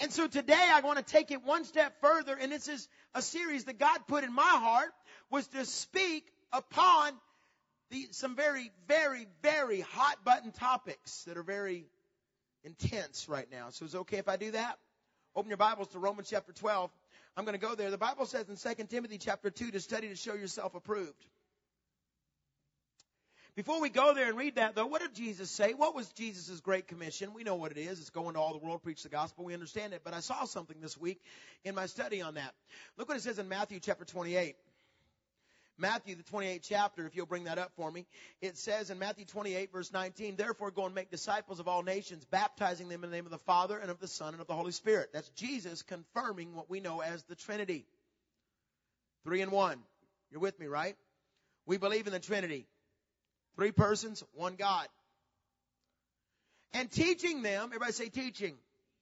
And so today I want to take it one step further, and this is a series that God put in my heart was to speak upon the, some very, very, very hot button topics that are very intense right now. So is it okay if I do that? Open your Bibles to Romans chapter 12. I'm going to go there. The Bible says in 2 Timothy chapter 2 to study to show yourself approved. Before we go there and read that though, what did Jesus say? What was Jesus' great commission? We know what it is. It's going to all the world, preach the gospel. We understand it. But I saw something this week in my study on that. Look what it says in Matthew chapter 28. Matthew, the 28th chapter, if you'll bring that up for me, it says in Matthew 28 verse 19, therefore go and make disciples of all nations, baptizing them in the name of the Father and of the Son and of the Holy Spirit. That's Jesus confirming what we know as the Trinity. Three and one. You're with me, right? We believe in the Trinity. Three persons, one God. And teaching them, everybody say teaching.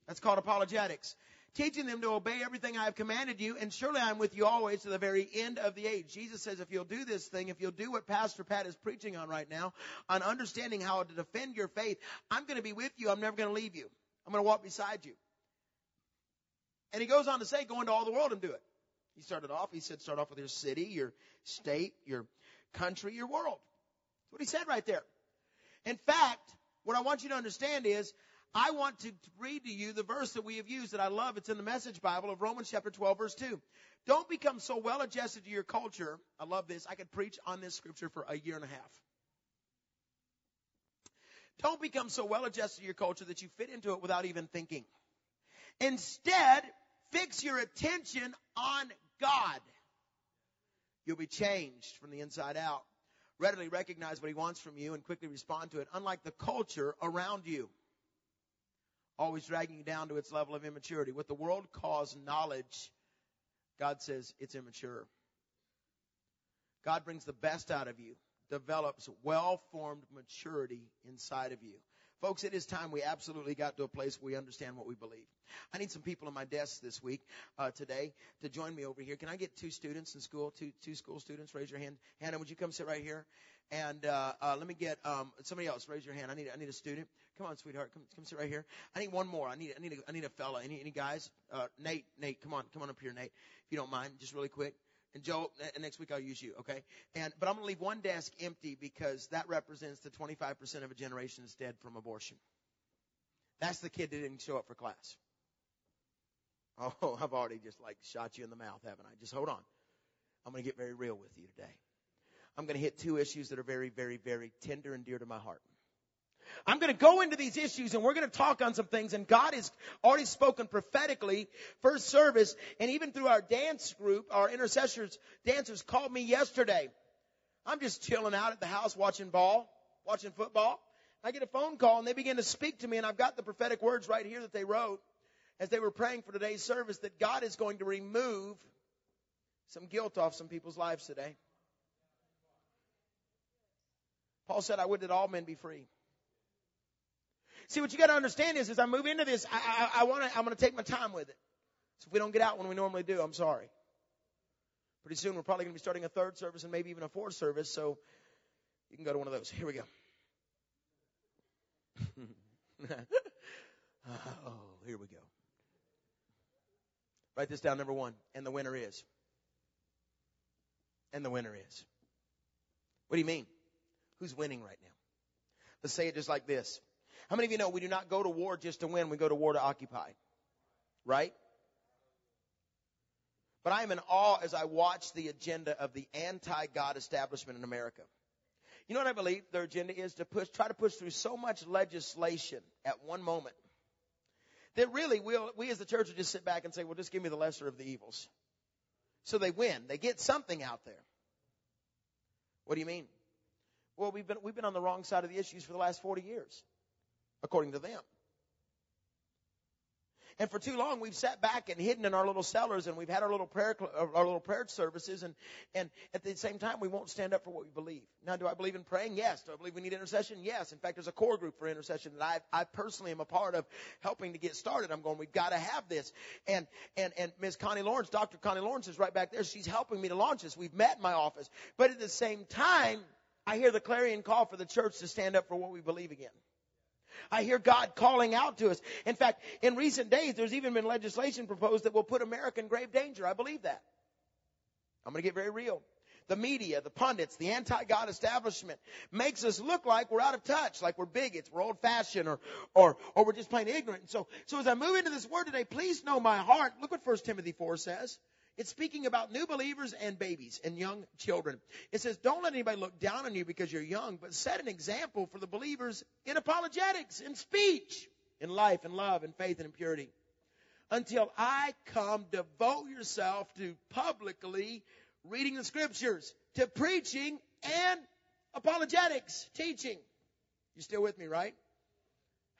That's called apologetics. Teaching them to obey everything I have commanded you, and surely I'm with you always to the very end of the age. Jesus says if you'll do this thing, if you'll do what Pastor Pat is preaching on right now, on understanding how to defend your faith, I'm going to be with you. I'm never going to leave you. I'm going to walk beside you. And he goes on to say, go into all the world and do it. He started off, he said, start off with your city, your state, your country, your world. That's what he said right there. In fact, what I want you to understand is, I want to read to you the verse that we have used that I love. It's in the Message Bible of Romans chapter 12 verse 2. Don't become so well adjusted to your culture. I love this. I could preach on this scripture for a year and a half. Don't become so well adjusted to your culture that you fit into it without even thinking. Instead, fix your attention on God. You'll be changed from the inside out readily recognize what he wants from you and quickly respond to it, unlike the culture around you. Always dragging you down to its level of immaturity. What the world calls knowledge, God says it's immature. God brings the best out of you, develops well formed maturity inside of you. Folks, it is time we absolutely got to a place where we understand what we believe. I need some people on my desk this week, uh, today, to join me over here. Can I get two students in school, two two school students? Raise your hand. Hannah, would you come sit right here? And uh, uh, let me get um, somebody else. Raise your hand. I need I need a student. Come on, sweetheart. Come come sit right here. I need one more. I need I need a, I need a fella. Any any guys? Uh, Nate Nate, come on come on up here, Nate. If you don't mind, just really quick. And Joe, next week I'll use you, okay? And, but I'm gonna leave one desk empty because that represents the 25% of a generation that's dead from abortion. That's the kid that didn't show up for class. Oh, I've already just like shot you in the mouth, haven't I? Just hold on. I'm gonna get very real with you today. I'm gonna hit two issues that are very, very, very tender and dear to my heart. I'm going to go into these issues and we're going to talk on some things and God has already spoken prophetically first service and even through our dance group, our intercessors, dancers called me yesterday. I'm just chilling out at the house watching ball, watching football. I get a phone call and they begin to speak to me and I've got the prophetic words right here that they wrote as they were praying for today's service that God is going to remove some guilt off some people's lives today. Paul said, I would that all men be free. See, what you got to understand is, as I move into this, I, I, I want to, I'm going to take my time with it. So if we don't get out when we normally do, I'm sorry. Pretty soon we're probably going to be starting a third service and maybe even a fourth service, so you can go to one of those. Here we go. oh, here we go. Write this down, number one. And the winner is. And the winner is. What do you mean? Who's winning right now? Let's say it just like this. How many of you know we do not go to war just to win, we go to war to occupy? Right? But I am in awe as I watch the agenda of the anti-God establishment in America. You know what I believe their agenda is to push, try to push through so much legislation at one moment that really we'll, we as the church will just sit back and say, well, just give me the lesser of the evils. So they win. They get something out there. What do you mean? Well, we've been, we've been on the wrong side of the issues for the last 40 years according to them. And for too long, we've sat back and hidden in our little cellars, and we've had our little prayer, our little prayer services, and and at the same time, we won't stand up for what we believe. Now, do I believe in praying? Yes. Do I believe we need intercession? Yes. In fact, there's a core group for intercession that I, I personally am a part of, helping to get started. I'm going. We've got to have this. And and and Ms. Connie Lawrence, Dr. Connie Lawrence, is right back there. She's helping me to launch this. We've met in my office, but at the same time, I hear the clarion call for the church to stand up for what we believe again. I hear God calling out to us. In fact, in recent days, there's even been legislation proposed that will put America in grave danger. I believe that. I'm going to get very real. The media, the pundits, the anti-God establishment makes us look like we're out of touch, like we're bigots, we're old-fashioned, or, or, or we're just plain ignorant. And so, so as I move into this word today, please know my heart. Look what 1 Timothy 4 says. It's speaking about new believers and babies and young children. It says, don't let anybody look down on you because you're young, but set an example for the believers in apologetics, in speech, in life, in love, in faith, and in purity. Until I come, devote yourself to publicly reading the scriptures, to preaching and apologetics, teaching. You still with me, right?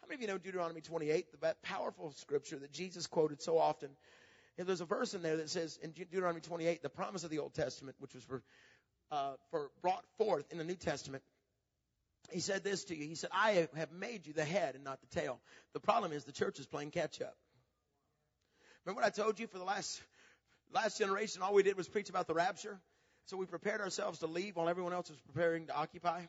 How many of you know Deuteronomy 28, the powerful scripture that Jesus quoted so often? There's a verse in there that says in Deuteronomy 28, the promise of the Old Testament, which was for, uh, for brought forth in the New Testament. He said this to you. He said, I have made you the head and not the tail. The problem is the church is playing catch up. Remember what I told you for the last, last generation? All we did was preach about the rapture. So we prepared ourselves to leave while everyone else was preparing to occupy.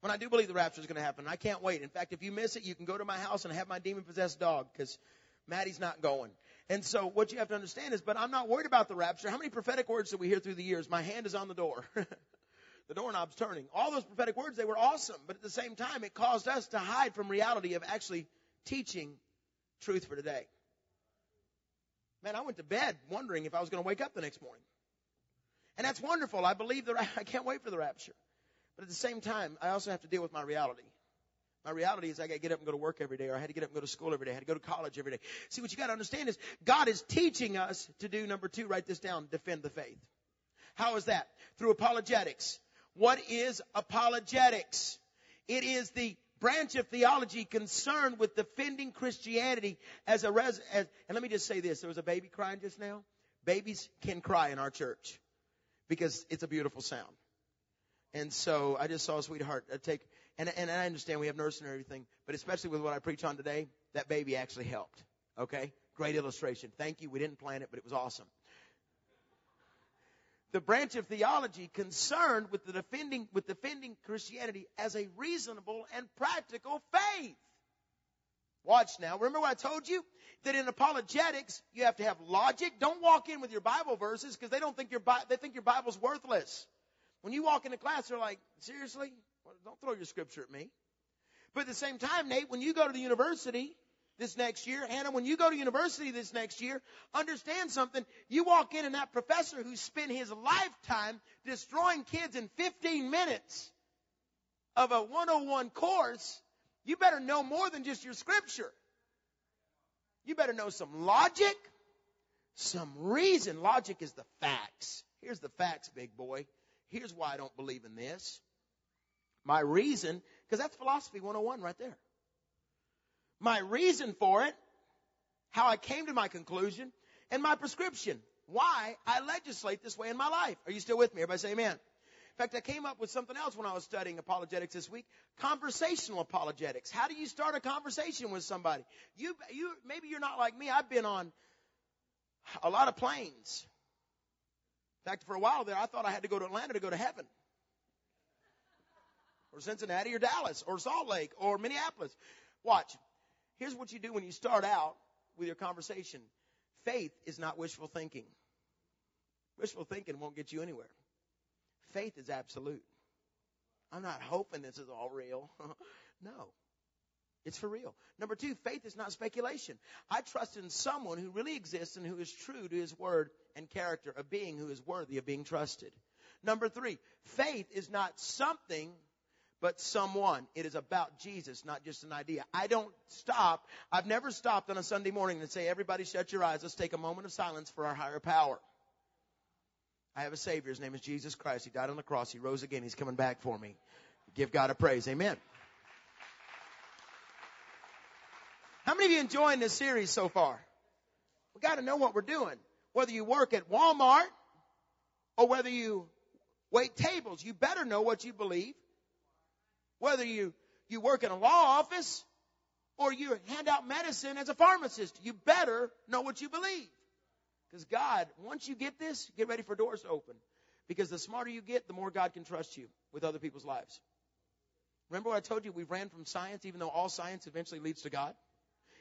When I do believe the rapture is going to happen, I can't wait. In fact, if you miss it, you can go to my house and have my demon possessed dog because Maddie's not going. And so what you have to understand is, but I'm not worried about the rapture. How many prophetic words did we hear through the years? My hand is on the door. the doorknob's turning. All those prophetic words, they were awesome. But at the same time, it caused us to hide from reality of actually teaching truth for today. Man, I went to bed wondering if I was going to wake up the next morning. And that's wonderful. I believe that I can't wait for the rapture. But at the same time, I also have to deal with my reality. My reality is I got to get up and go to work every day, or I had to get up and go to school every day. I had to go to college every day. See, what you got to understand is God is teaching us to do number two. Write this down: defend the faith. How is that? Through apologetics. What is apologetics? It is the branch of theology concerned with defending Christianity as a res. As, and let me just say this: there was a baby crying just now. Babies can cry in our church because it's a beautiful sound. And so I just saw a sweetheart uh, take and, and I understand we have nursing and everything, but especially with what I preach on today, that baby actually helped. Okay? Great illustration. Thank you. We didn't plan it, but it was awesome. The branch of theology concerned with the defending, with defending Christianity as a reasonable and practical faith. Watch now. Remember what I told you? That in apologetics, you have to have logic. Don't walk in with your Bible verses because they don't think your, they think your Bible's worthless. When you walk into class, they're like, seriously? Don't throw your scripture at me. But at the same time, Nate, when you go to the university this next year, Hannah, when you go to university this next year, understand something. You walk in and that professor who spent his lifetime destroying kids in 15 minutes of a 101 course, you better know more than just your scripture. You better know some logic, some reason. Logic is the facts. Here's the facts, big boy. Here's why I don't believe in this. My reason, because that's philosophy 101 right there. My reason for it, how I came to my conclusion, and my prescription. Why I legislate this way in my life. Are you still with me? Everybody say amen. In fact, I came up with something else when I was studying apologetics this week. Conversational apologetics. How do you start a conversation with somebody? You, you, maybe you're not like me. I've been on a lot of planes. In fact, for a while there, I thought I had to go to Atlanta to go to heaven or Cincinnati or Dallas or Salt Lake or Minneapolis. Watch. Here's what you do when you start out with your conversation. Faith is not wishful thinking. Wishful thinking won't get you anywhere. Faith is absolute. I'm not hoping this is all real. no. It's for real. Number two, faith is not speculation. I trust in someone who really exists and who is true to his word and character, a being who is worthy of being trusted. Number three, faith is not something but someone. It is about Jesus, not just an idea. I don't stop. I've never stopped on a Sunday morning and say, everybody shut your eyes. Let's take a moment of silence for our higher power. I have a Savior. His name is Jesus Christ. He died on the cross. He rose again. He's coming back for me. Give God a praise. Amen. How many of you enjoying this series so far? We got to know what we're doing. Whether you work at Walmart or whether you wait tables, you better know what you believe whether you, you work in a law office or you hand out medicine as a pharmacist, you better know what you believe. Because God, once you get this, get ready for doors to open. Because the smarter you get, the more God can trust you with other people's lives. Remember what I told you? We ran from science, even though all science eventually leads to God.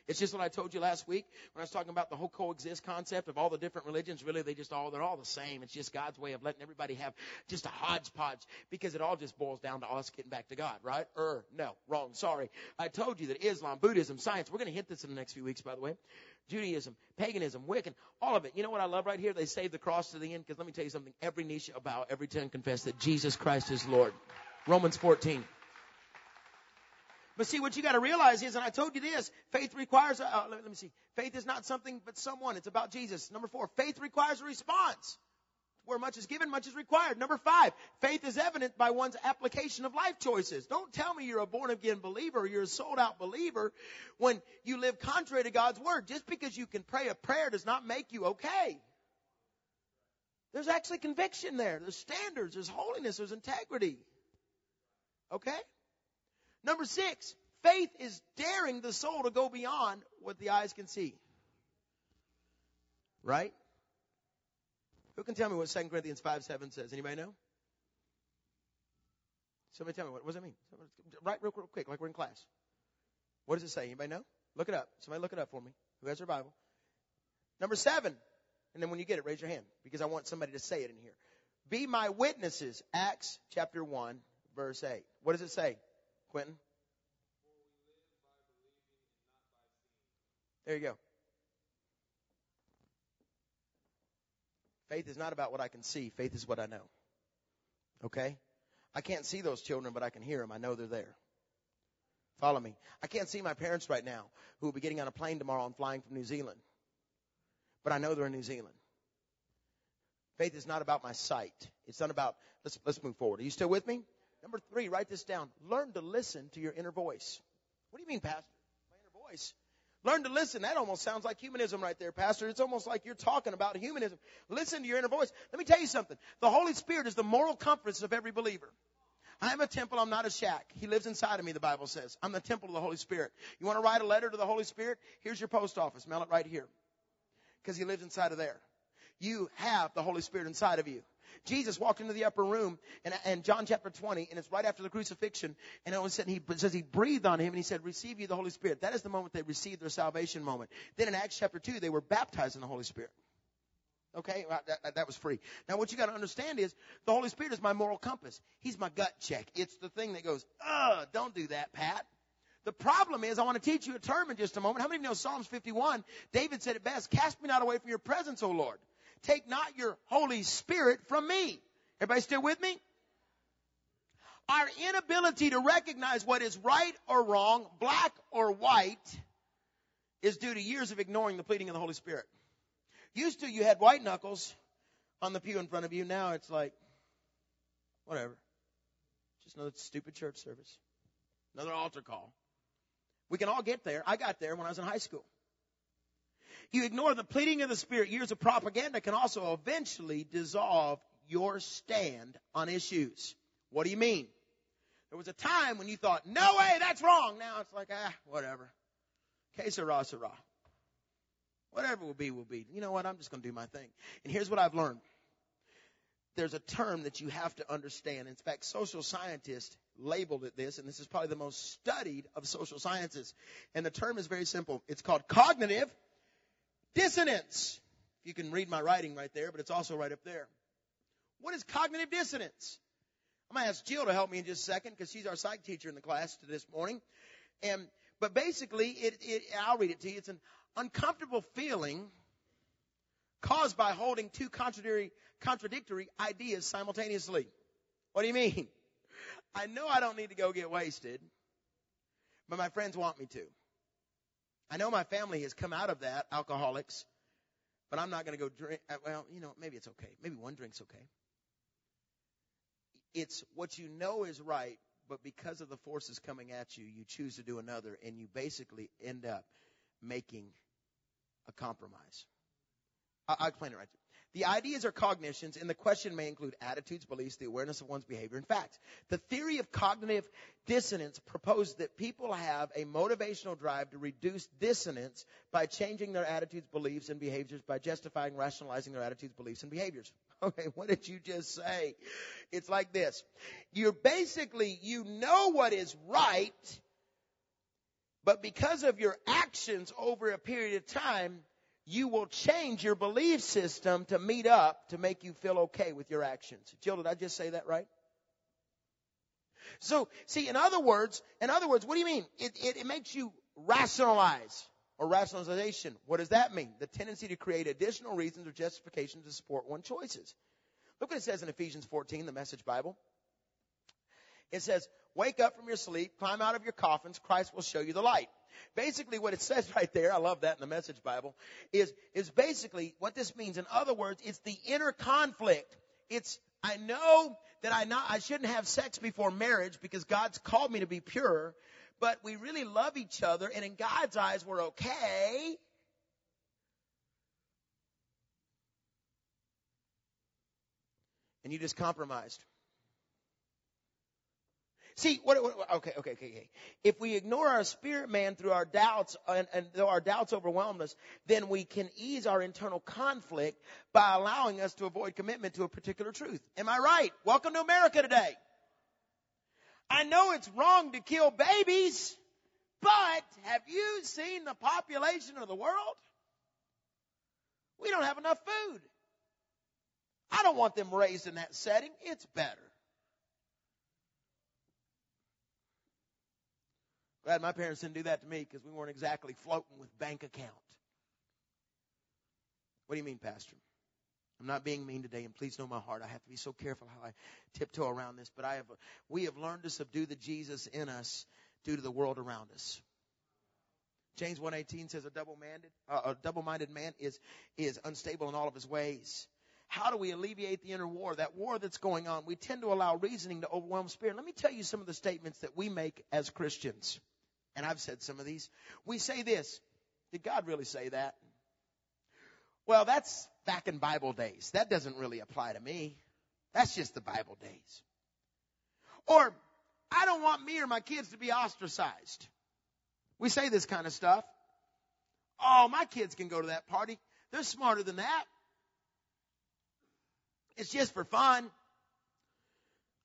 It's just what I told you last week when I was talking about the whole coexist concept of all the different religions. Really, they just all, they're all the same. It's just God's way of letting everybody have just a hodgepodge because it all just boils down to us getting back to God, right? Er, no, wrong, sorry. I told you that Islam, Buddhism, science, we're going to hit this in the next few weeks, by the way. Judaism, paganism, Wiccan, all of it. You know what I love right here? They save the cross to the end because let me tell you something. Every knee shall bow, every tongue confess that Jesus Christ is Lord. Romans 14. But see, what you got to realize is, and I told you this, faith requires, uh, let, let me see, faith is not something but someone. It's about Jesus. Number four, faith requires a response. Where much is given, much is required. Number five, faith is evident by one's application of life choices. Don't tell me you're a born again believer, or you're a sold out believer when you live contrary to God's word. Just because you can pray a prayer does not make you okay. There's actually conviction there. There's standards, there's holiness, there's integrity. Okay? Number six, faith is daring the soul to go beyond what the eyes can see. Right? Who can tell me what 2 Corinthians 5 7 says? Anybody know? Somebody tell me what, what does that mean? Right, real, real quick, like we're in class. What does it say? Anybody know? Look it up. Somebody look it up for me. Who has their Bible? Number seven. And then when you get it, raise your hand because I want somebody to say it in here. Be my witnesses. Acts chapter 1, verse 8. What does it say? Quentin? There you go. Faith is not about what I can see. Faith is what I know. Okay? I can't see those children, but I can hear them. I know they're there. Follow me. I can't see my parents right now who will be getting on a plane tomorrow and flying from New Zealand. But I know they're in New Zealand. Faith is not about my sight. It's not about, let's, let's move forward. Are you still with me? Number three, write this down. Learn to listen to your inner voice. What do you mean, Pastor? My inner voice. Learn to listen. That almost sounds like humanism right there, Pastor. It's almost like you're talking about humanism. Listen to your inner voice. Let me tell you something. The Holy Spirit is the moral compass of every believer. I am a temple, I'm not a shack. He lives inside of me, the Bible says. I'm the temple of the Holy Spirit. You want to write a letter to the Holy Spirit? Here's your post office. Mail it right here. Because He lives inside of there. You have the Holy Spirit inside of you. Jesus walked into the upper room and, John chapter 20, and it's right after the crucifixion, and it said he says he breathed on him and he said, Receive you the Holy Spirit. That is the moment they received their salvation moment. Then in Acts chapter 2, they were baptized in the Holy Spirit. Okay, that, that, was free. Now, what you got to understand is the Holy Spirit is my moral compass. He's my gut check. It's the thing that goes, "Ugh, don't do that, Pat." The problem is, I want to teach you a term in just a moment. How many of you know Psalms 51? David said it best: "Cast me not away from your presence, O Lord." Take not your Holy Spirit from me. Everybody still with me? Our inability to recognize what is right or wrong, black or white, is due to years of ignoring the pleading of the Holy Spirit. Used to, you had white knuckles on the pew in front of you. Now it's like, whatever. Just another stupid church service. Another altar call. We can all get there. I got there when I was in high school. You ignore the pleading of the Spirit. Years of propaganda can also eventually dissolve your stand on issues. What do you mean? There was a time when you thought, no way, that's wrong. Now it's like, ah, whatever. Que sera. Whatever will be, will be. You know what? I'm just going to do my thing. And here's what I've learned. There's a term that you have to understand. In fact, social scientists labeled it this, and this is probably the most studied of social sciences. And the term is very simple. It's called cognitive Dissonance. If you can read my writing right there, but it's also right up there. What is cognitive dissonance? I'm going to ask Jill to help me in just a second because she's our psych teacher in the class this morning. And, but basically, it, it, I'll read it to you. It's an uncomfortable feeling caused by holding two contradictory, contradictory ideas simultaneously. What do you mean? I know I don't need to go get wasted, but my friends want me to. I know my family has come out of that, alcoholics, but I'm not going to go drink. Uh, well, you know, maybe it's okay. Maybe one drink's okay. It's what you know is right, but because of the forces coming at you, you choose to do another, and you basically end up making a compromise. I'll explain it right. The ideas are cognitions, and the question may include attitudes, beliefs, the awareness of one's behavior, and facts. The theory of cognitive dissonance proposed that people have a motivational drive to reduce dissonance by changing their attitudes, beliefs, and behaviors by justifying, rationalizing their attitudes, beliefs, and behaviors. Okay, what did you just say? It's like this. You're basically, you know what is right, but because of your actions over a period of time, you will change your belief system to meet up to make you feel okay with your actions. Jill, did I just say that right? So, see, in other words, in other words, what do you mean? It, it, it makes you rationalize or rationalization. What does that mean? The tendency to create additional reasons or justifications to support one's choices. Look what it says in Ephesians 14, the Message Bible. It says, wake up from your sleep, climb out of your coffins, Christ will show you the light. Basically what it says right there, I love that in the message Bible, is, is basically what this means. In other words, it's the inner conflict. It's, I know that I not, I shouldn't have sex before marriage because God's called me to be pure, but we really love each other and in God's eyes we're okay. And you just compromised. See, what, what, okay, okay, okay, okay. If we ignore our spirit man through our doubts, and, and though our doubts overwhelm us, then we can ease our internal conflict by allowing us to avoid commitment to a particular truth. Am I right? Welcome to America today. I know it's wrong to kill babies, but have you seen the population of the world? We don't have enough food. I don't want them raised in that setting. It's better. Glad my parents didn't do that to me because we weren't exactly floating with bank account. What do you mean, Pastor? I'm not being mean today, and please know my heart. I have to be so careful how I tiptoe around this, but I have, we have learned to subdue the Jesus in us due to the world around us. James 1:18 says a double-minded, uh, a double-minded man is is unstable in all of his ways. How do we alleviate the inner war, that war that's going on? We tend to allow reasoning to overwhelm spirit. Let me tell you some of the statements that we make as Christians and I've said some of these, we say this. Did God really say that? Well, that's back in Bible days. That doesn't really apply to me. That's just the Bible days. Or, I don't want me or my kids to be ostracized. We say this kind of stuff. Oh, my kids can go to that party. They're smarter than that. It's just for fun.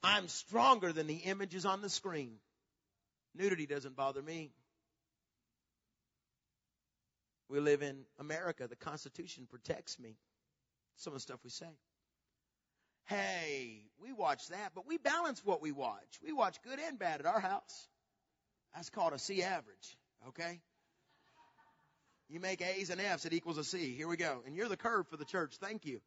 I'm stronger than the images on the screen. Nudity doesn't bother me. We live in America. The Constitution protects me. Some of the stuff we say. Hey, we watch that, but we balance what we watch. We watch good and bad at our house. That's called a C average, okay? You make A's and F's, it equals a C. Here we go. And you're the curve for the church. Thank you.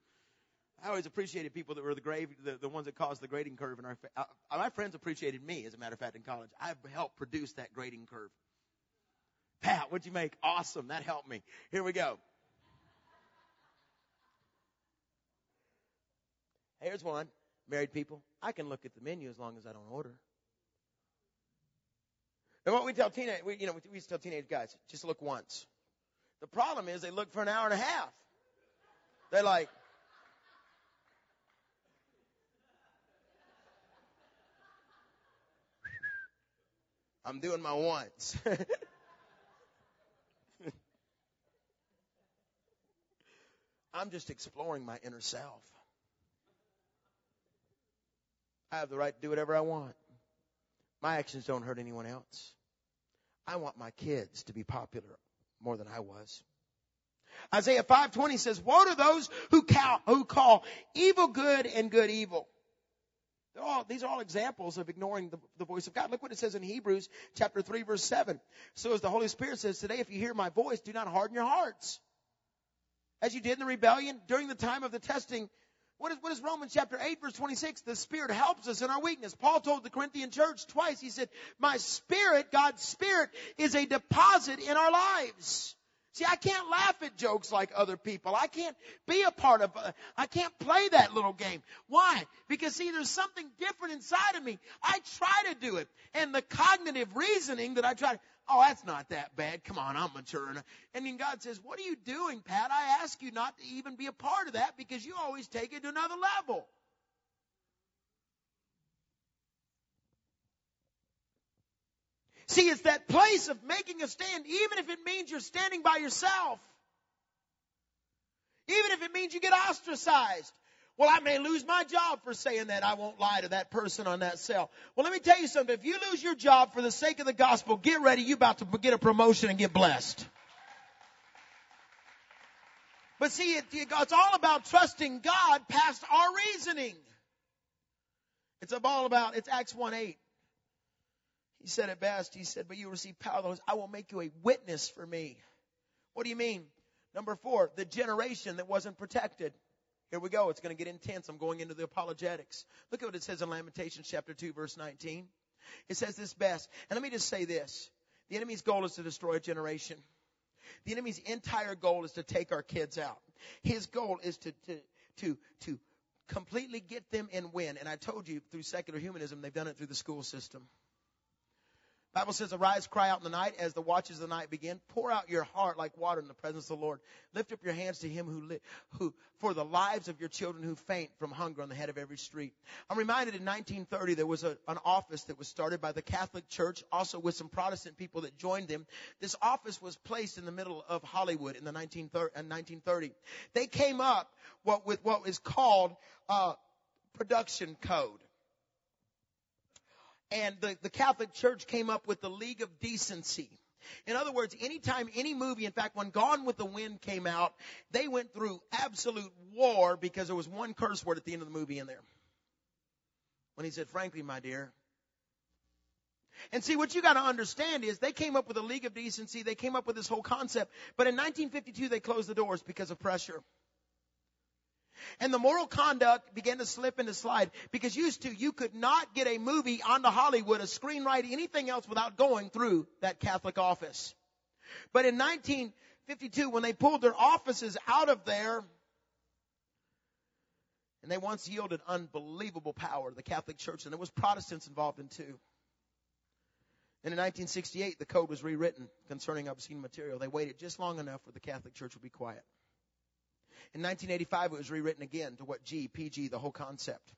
I always appreciated people that were the grave, the, the ones that caused the grading curve in our, uh, my friends appreciated me, as a matter of fact, in college. I helped produce that grading curve. Pat, what'd you make? Awesome. That helped me. Here we go. Here's one. Married people, I can look at the menu as long as I don't order. And what we tell teenage, we, you know, we tell teenage guys, just look once. The problem is they look for an hour and a half. They're like, I'm doing my once. I'm just exploring my inner self. I have the right to do whatever I want. My actions don't hurt anyone else. I want my kids to be popular more than I was. Isaiah 5:20 says, "Woe to those who who call evil good and good evil." All, these are all examples of ignoring the, the voice of God. Look what it says in Hebrews chapter 3 verse 7. So as the Holy Spirit says today, if you hear my voice, do not harden your hearts. As you did in the rebellion during the time of the testing. What is, what is Romans chapter 8 verse 26? The Spirit helps us in our weakness. Paul told the Corinthian church twice, he said, my Spirit, God's Spirit, is a deposit in our lives. See, I can't laugh at jokes like other people. I can't be a part of, uh, I can't play that little game. Why? Because see, there's something different inside of me. I try to do it. And the cognitive reasoning that I try, to, oh, that's not that bad. Come on, I'm mature enough. And then God says, what are you doing, Pat? I ask you not to even be a part of that because you always take it to another level. See, it's that place of making a stand, even if it means you're standing by yourself. Even if it means you get ostracized. Well, I may lose my job for saying that. I won't lie to that person on that cell. Well, let me tell you something. If you lose your job for the sake of the gospel, get ready. You're about to get a promotion and get blessed. But see, it, it's all about trusting God past our reasoning. It's all about, it's Acts 1 8. He said it best. He said, but you receive power. I will make you a witness for me. What do you mean? Number four, the generation that wasn't protected. Here we go. It's going to get intense. I'm going into the apologetics. Look at what it says in Lamentations chapter 2 verse 19. It says this best. And let me just say this. The enemy's goal is to destroy a generation. The enemy's entire goal is to take our kids out. His goal is to, to, to, to completely get them in win. And I told you through secular humanism, they've done it through the school system. Bible says, arise, cry out in the night as the watches of the night begin. Pour out your heart like water in the presence of the Lord. Lift up your hands to him who, li- who, for the lives of your children who faint from hunger on the head of every street. I'm reminded in 1930 there was a, an office that was started by the Catholic Church, also with some Protestant people that joined them. This office was placed in the middle of Hollywood in the 1930. They came up what, with what is called, uh, production code and the, the Catholic Church came up with the League of Decency. In other words, anytime any movie, in fact, when Gone with the Wind came out, they went through absolute war because there was one curse word at the end of the movie in there. When he said, frankly, my dear. And see, what you gotta understand is they came up with a League of Decency, they came up with this whole concept, but in 1952 they closed the doors because of pressure. And the moral conduct began to slip and to slide because used to you could not get a movie onto Hollywood, a screenwriting, anything else without going through that Catholic office. But in 1952, when they pulled their offices out of there, and they once yielded unbelievable power to the Catholic Church, and there was Protestants involved in too. And in 1968, the code was rewritten concerning obscene material. They waited just long enough for the Catholic Church would be quiet. In 1985, it was rewritten again to what G, PG, the whole concept.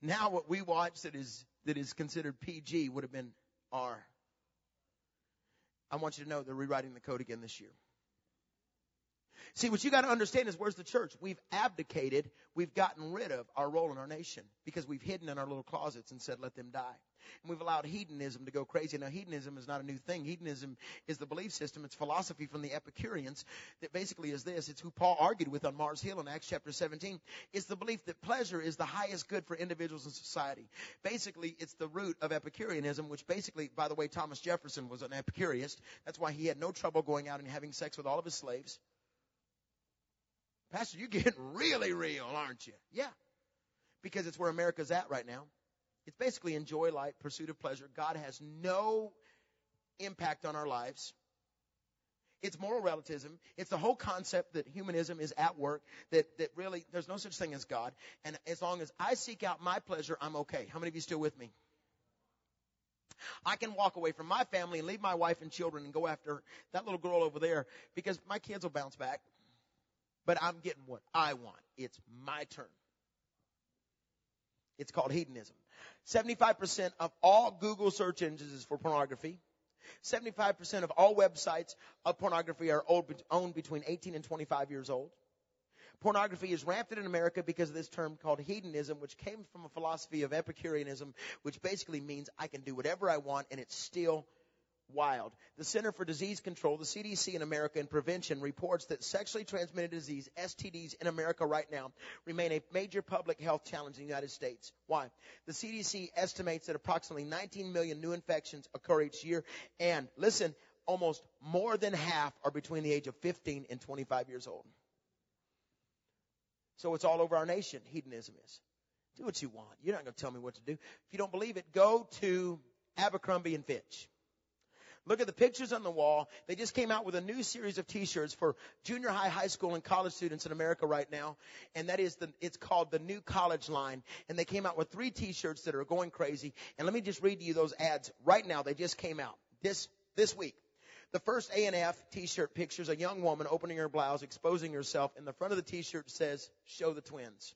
Now what we watch that is, that is considered PG would have been R. I want you to know they're rewriting the code again this year. See, what you got to understand is where's the church? We've abdicated, we've gotten rid of our role in our nation because we've hidden in our little closets and said, let them die. And we've allowed hedonism to go crazy. Now, hedonism is not a new thing. Hedonism is the belief system. It's philosophy from the Epicureans that basically is this. It's who Paul argued with on Mars Hill in Acts chapter 17. It's the belief that pleasure is the highest good for individuals in society. Basically, it's the root of Epicureanism, which basically, by the way, Thomas Jefferson was an Epicurean. That's why he had no trouble going out and having sex with all of his slaves. Pastor, you're getting really real, aren't you? Yeah. Because it's where America's at right now. It's basically enjoy life, pursuit of pleasure. God has no impact on our lives. It's moral relativism. It's the whole concept that humanism is at work, that, that really there's no such thing as God. And as long as I seek out my pleasure, I'm okay. How many of you still with me? I can walk away from my family and leave my wife and children and go after that little girl over there because my kids will bounce back but I'm getting what I want. It's my turn. It's called hedonism. 75% of all Google search engines is for pornography. 75% of all websites of pornography are owned between 18 and 25 years old. Pornography is rampant in America because of this term called hedonism, which came from a philosophy of Epicureanism, which basically means I can do whatever I want and it's still wild. The Center for Disease Control, the CDC in America and Prevention reports that sexually transmitted disease, STDs in America right now, remain a major public health challenge in the United States. Why? The CDC estimates that approximately 19 million new infections occur each year and listen, almost more than half are between the age of 15 and 25 years old. So it's all over our nation, hedonism is. Do what you want. You're not going to tell me what to do. If you don't believe it, go to Abercrombie and Fitch. Look at the pictures on the wall. They just came out with a new series of t-shirts for junior high, high school, and college students in America right now. And that is the, it's called the New College Line. And they came out with three t-shirts that are going crazy. And let me just read to you those ads right now. They just came out this, this week. The first A&F t-shirt pictures a young woman opening her blouse, exposing herself, and the front of the t-shirt says, show the twins.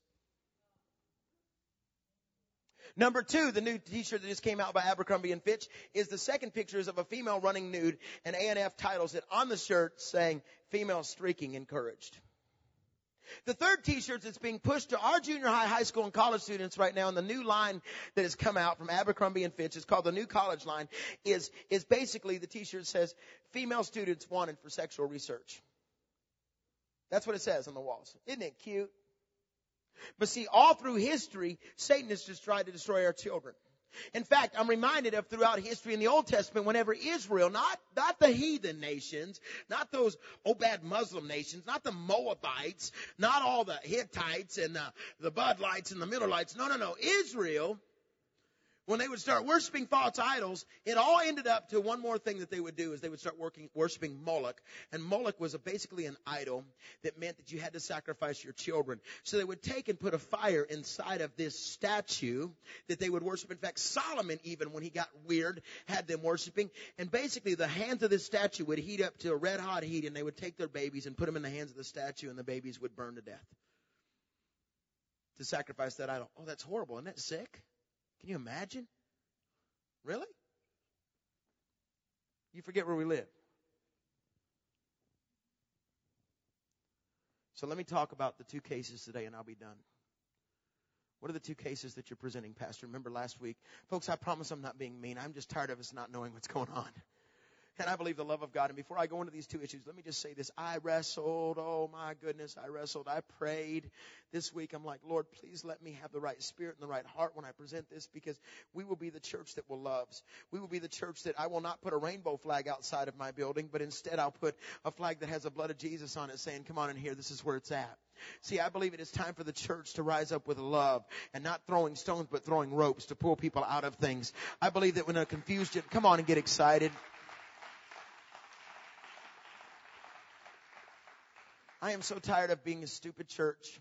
Number two, the new t-shirt that just came out by Abercrombie and Fitch is the second pictures of a female running nude and A&F titles it on the shirt saying female streaking encouraged. The third t-shirt that's being pushed to our junior high, high school, and college students right now, and the new line that has come out from Abercrombie and Fitch, is called the New College Line, is, is basically the t-shirt says, female students wanted for sexual research. That's what it says on the walls. Isn't it cute? But see, all through history, Satan has just tried to destroy our children. In fact, I'm reminded of throughout history in the Old Testament, whenever Israel, not, not the heathen nations, not those oh bad Muslim nations, not the Moabites, not all the Hittites and the, the Budlites and the Millerites. No, no, no. Israel when they would start worshiping false idols, it all ended up to one more thing that they would do is they would start working, worshiping Moloch. And Moloch was a, basically an idol that meant that you had to sacrifice your children. So they would take and put a fire inside of this statue that they would worship. In fact, Solomon even, when he got weird, had them worshiping. And basically the hands of this statue would heat up to a red hot heat and they would take their babies and put them in the hands of the statue and the babies would burn to death. To sacrifice that idol. Oh, that's horrible. Isn't that sick? Can you imagine? Really? You forget where we live. So let me talk about the two cases today and I'll be done. What are the two cases that you're presenting, Pastor? Remember last week? Folks, I promise I'm not being mean. I'm just tired of us not knowing what's going on. And I believe the love of God. And before I go into these two issues, let me just say this. I wrestled. Oh my goodness. I wrestled. I prayed this week. I'm like, Lord, please let me have the right spirit and the right heart when I present this because we will be the church that will love. We will be the church that I will not put a rainbow flag outside of my building, but instead I'll put a flag that has the blood of Jesus on it saying, come on in here. This is where it's at. See, I believe it is time for the church to rise up with love and not throwing stones, but throwing ropes to pull people out of things. I believe that when a confused, come on and get excited. I am so tired of being a stupid church.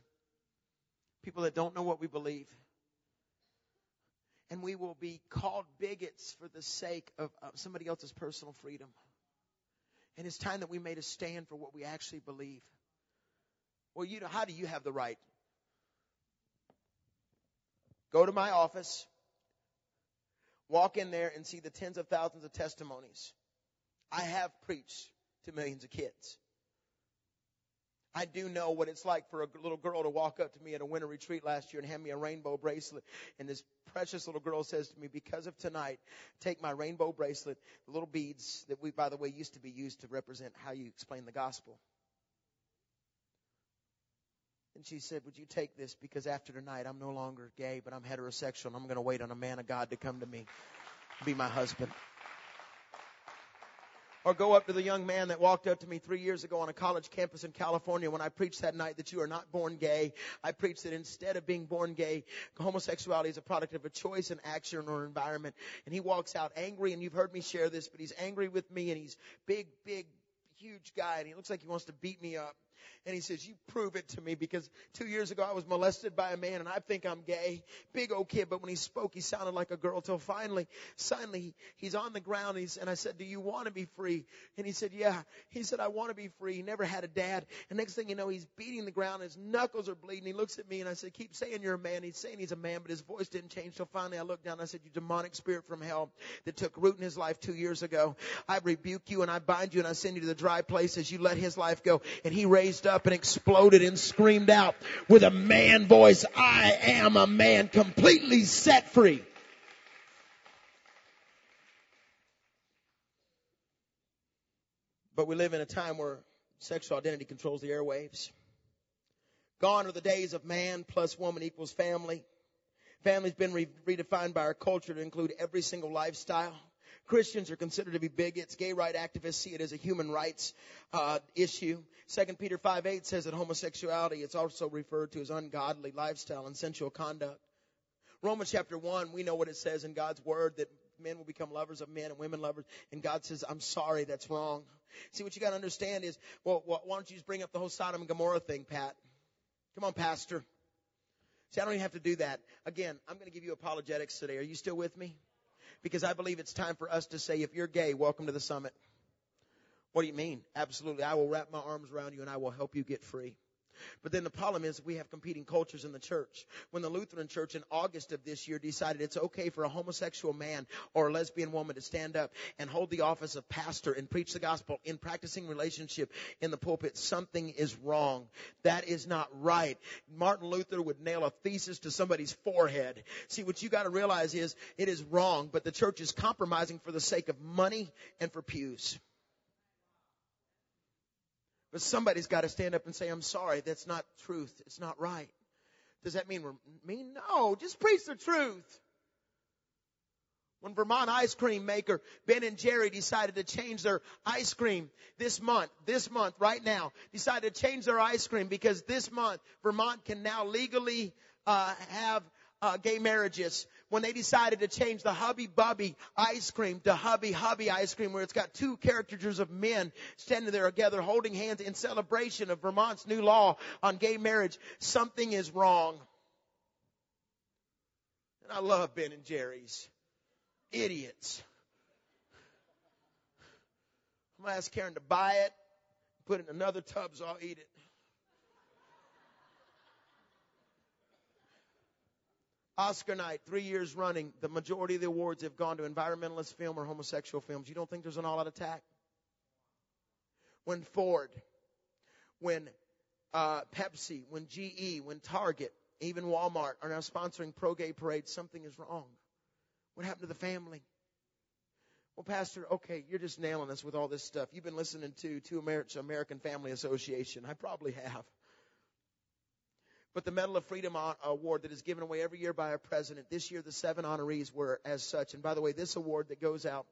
People that don't know what we believe. And we will be called bigots for the sake of, somebody else's personal freedom. And it's time that we made a stand for what we actually believe. Well, you know, how do you have the right? Go to my office, walk in there and see the tens of thousands of testimonies. I have preached to millions of kids. I do know what it's like for a little girl to walk up to me at a winter retreat last year and hand me a rainbow bracelet. And this precious little girl says to me, because of tonight, take my rainbow bracelet, the little beads that we, by the way, used to be used to represent how you explain the gospel. And she said, would you take this because after tonight I'm no longer gay, but I'm heterosexual and I'm going to wait on a man of God to come to me, be my husband. Or go up to the young man that walked up to me three years ago on a college campus in California when I preached that night that you are not born gay. I preached that instead of being born gay, homosexuality is a product of a choice, an action, or environment. And he walks out angry, and you've heard me share this, but he's angry with me, and he's big, big, huge guy, and he looks like he wants to beat me up. And he says, you prove it to me because two years ago I was molested by a man and I think I'm gay. Big old kid, but when he spoke, he sounded like a girl till finally, suddenly he's on the ground and, and I said, do you want to be free? And he said, yeah. He said, I want to be free. He never had a dad. And next thing you know, he's beating the ground. His knuckles are bleeding. He looks at me and I said, keep saying you're a man. He's saying he's a man, but his voice didn't change. So finally I looked down and I said, you demonic spirit from hell that took root in his life two years ago. I rebuke you and I bind you and I send you to the dry places. You let his life go. And he raised up and exploded and screamed out with a man voice, I am a man completely set free. But we live in a time where sexual identity controls the airwaves. Gone are the days of man plus woman equals family. Family's been re- redefined by our culture to include every single lifestyle. Christians are considered to be bigots. Gay right activists see it as a human rights uh, issue. Second Peter 5 8 says that homosexuality is also referred to as ungodly lifestyle and sensual conduct. Romans chapter 1, we know what it says in God's word that men will become lovers of men and women lovers. And God says, I'm sorry, that's wrong. See, what you gotta understand is, well, why don't you just bring up the whole Sodom and Gomorrah thing, Pat? Come on, Pastor. See, I don't even have to do that. Again, I'm gonna give you apologetics today. Are you still with me? Because I believe it's time for us to say, if you're gay, welcome to the summit. What do you mean? Absolutely. I will wrap my arms around you and I will help you get free. But then the problem is we have competing cultures in the church. When the Lutheran church in August of this year decided it's okay for a homosexual man or a lesbian woman to stand up and hold the office of pastor and preach the gospel in practicing relationship in the pulpit, something is wrong. That is not right. Martin Luther would nail a thesis to somebody's forehead. See, what you gotta realize is it is wrong, but the church is compromising for the sake of money and for pews. But somebody's got to stand up and say, I'm sorry, that's not truth. It's not right. Does that mean we're mean? No, just preach the truth. When Vermont ice cream maker Ben and Jerry decided to change their ice cream this month, this month, right now, decided to change their ice cream because this month Vermont can now legally uh, have uh, gay marriages when they decided to change the Hubby Bubby ice cream to Hubby Hubby ice cream where it's got two caricatures of men standing there together holding hands in celebration of Vermont's new law on gay marriage. Something is wrong. And I love Ben and Jerry's. Idiots. I'm going to ask Karen to buy it, put it in another tub so I'll eat it. Oscar night, three years running, the majority of the awards have gone to environmentalist film or homosexual films. You don't think there's an all out attack? When Ford, when uh, Pepsi, when GE, when Target, even Walmart are now sponsoring pro gay parades, something is wrong. What happened to the family? Well, Pastor, okay, you're just nailing us with all this stuff. You've been listening to, to American Family Association. I probably have. But the Medal of Freedom Award that is given away every year by our president, this year the seven honorees were as such. And by the way, this award that goes out,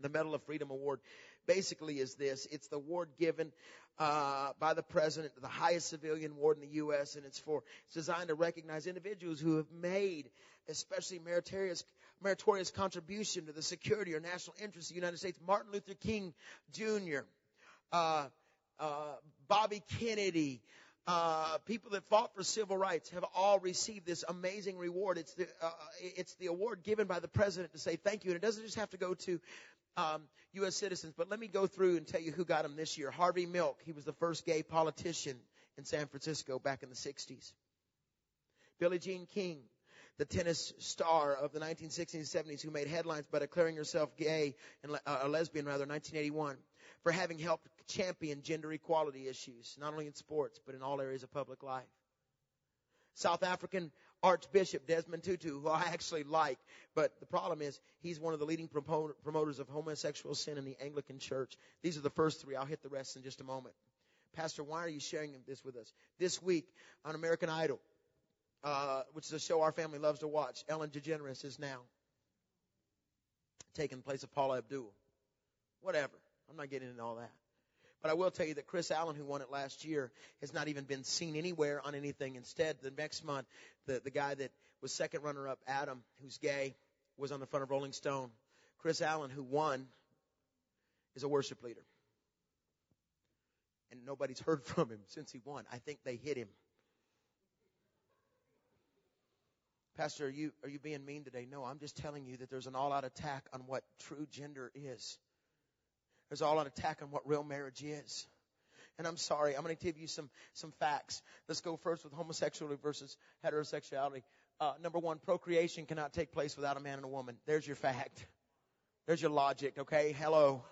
the Medal of Freedom Award, basically is this. It's the award given uh, by the president, the highest civilian award in the U.S., and it's for it's designed to recognize individuals who have made, especially meritorious meritorious contribution to the security or national interest of the United States. Martin Luther King Jr., uh, uh, Bobby Kennedy, uh, people that fought for civil rights have all received this amazing reward. It's the, uh, it's the award given by the president to say thank you. And it doesn't just have to go to um, U.S. citizens, but let me go through and tell you who got him this year. Harvey Milk, he was the first gay politician in San Francisco back in the 60s. Billie Jean King, the tennis star of the 1960s and 70s who made headlines by declaring herself gay and uh, a lesbian rather in 1981 for having helped champion gender equality issues, not only in sports, but in all areas of public life. South African Archbishop Desmond Tutu, who I actually like, but the problem is he's one of the leading promoters of homosexual sin in the Anglican Church. These are the first three. I'll hit the rest in just a moment. Pastor, why are you sharing this with us? This week on American Idol, uh, which is a show our family loves to watch, Ellen DeGeneres is now taking the place of Paula Abdul. Whatever. I'm not getting into all that. But I will tell you that Kris Allen, who won it last year, has not even been seen anywhere on anything. Instead, the next month, the, the guy that was second runner up, Adam, who's gay, was on the front of Rolling Stone. Kris Allen, who won, is a worship leader. And nobody's heard from him since he won. I think they hit him. Pastor, are you, are you being mean today? No, I'm just telling you that there's an all out attack on what true gender is. There's all an attack on what real marriage is. And I'm sorry, I'm going to give you some, some facts. Let's go first with homosexuality versus heterosexuality. Uh, number one, procreation cannot take place without a man and a woman. There's your fact. There's your logic, okay? Hello.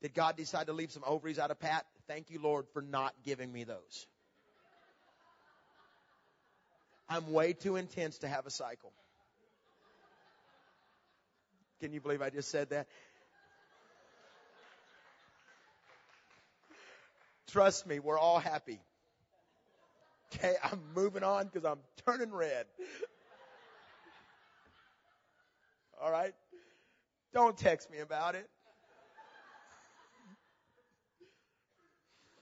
Did God decide to leave some ovaries out of Pat? Thank you, Lord, for not giving me those. I'm way too intense to have a cycle. Can you believe I just said that? Trust me, we're all happy. Okay, I'm moving on because I'm turning red. All right? Don't text me about it.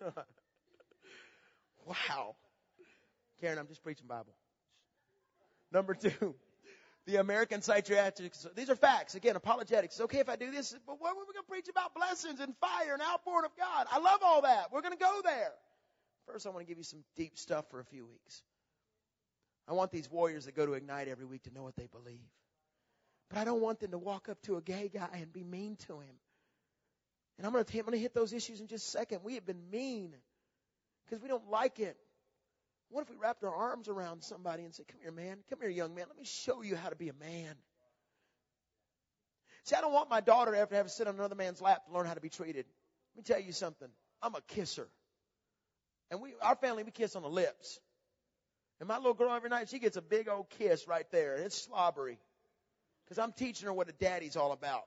wow. Karen, I'm just preaching Bible. Number two, the American psychiatric. These are facts. Again, apologetics. It's okay if I do this, but what are we going to preach about blessings and fire and outpouring of God? I love all that. We're going to go there. First, I want to give you some deep stuff for a few weeks. I want these warriors that go to Ignite every week to know what they believe. But I don't want them to walk up to a gay guy and be mean to him. And I'm going to, I'm going to hit those issues in just a second. We have been mean because we don't like it. What if we wrapped our arms around somebody and said, Come here, man. Come here, young man. Let me show you how to be a man. See, I don't want my daughter have to have to sit on another man's lap to learn how to be treated. Let me tell you something. I'm a kisser. And we, our family, we kiss on the lips. And my little girl every night, she gets a big old kiss right there. And it's slobbery. Because I'm teaching her what a daddy's all about.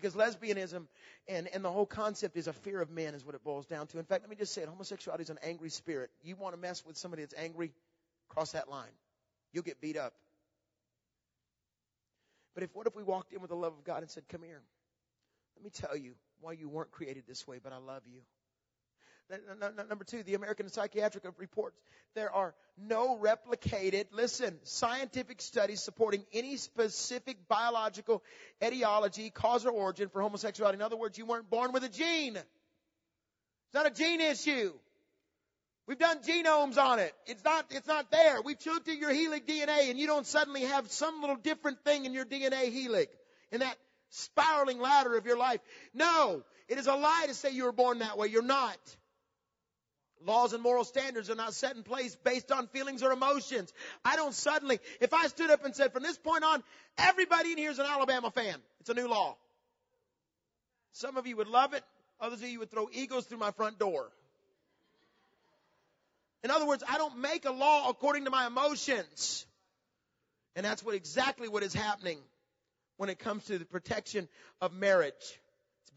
Because lesbianism and, and the whole concept is a fear of men is what it boils down to. In fact, let me just say it. Homosexuality is an angry spirit. You want to mess with somebody that's angry, cross that line. You'll get beat up. But if what if we walked in with the love of God and said, Come here. Let me tell you why you weren't created this way, but I love you. Number two, the American Psychiatric reports there are no replicated, listen, scientific studies supporting any specific biological etiology, cause, or origin for homosexuality. In other words, you weren't born with a gene. It's not a gene issue. We've done genomes on it. It's not, it's not there. We've looked at your helic DNA and you don't suddenly have some little different thing in your DNA helic in that spiraling ladder of your life. No, it is a lie to say you were born that way. You're not. Laws and moral standards are not set in place based on feelings or emotions. I don't suddenly, if I stood up and said, from this point on, everybody in here is an Alabama fan. It's a new law. Some of you would love it. Others of you would throw egos through my front door. In other words, I don't make a law according to my emotions. And that's what exactly what is happening when it comes to the protection of marriage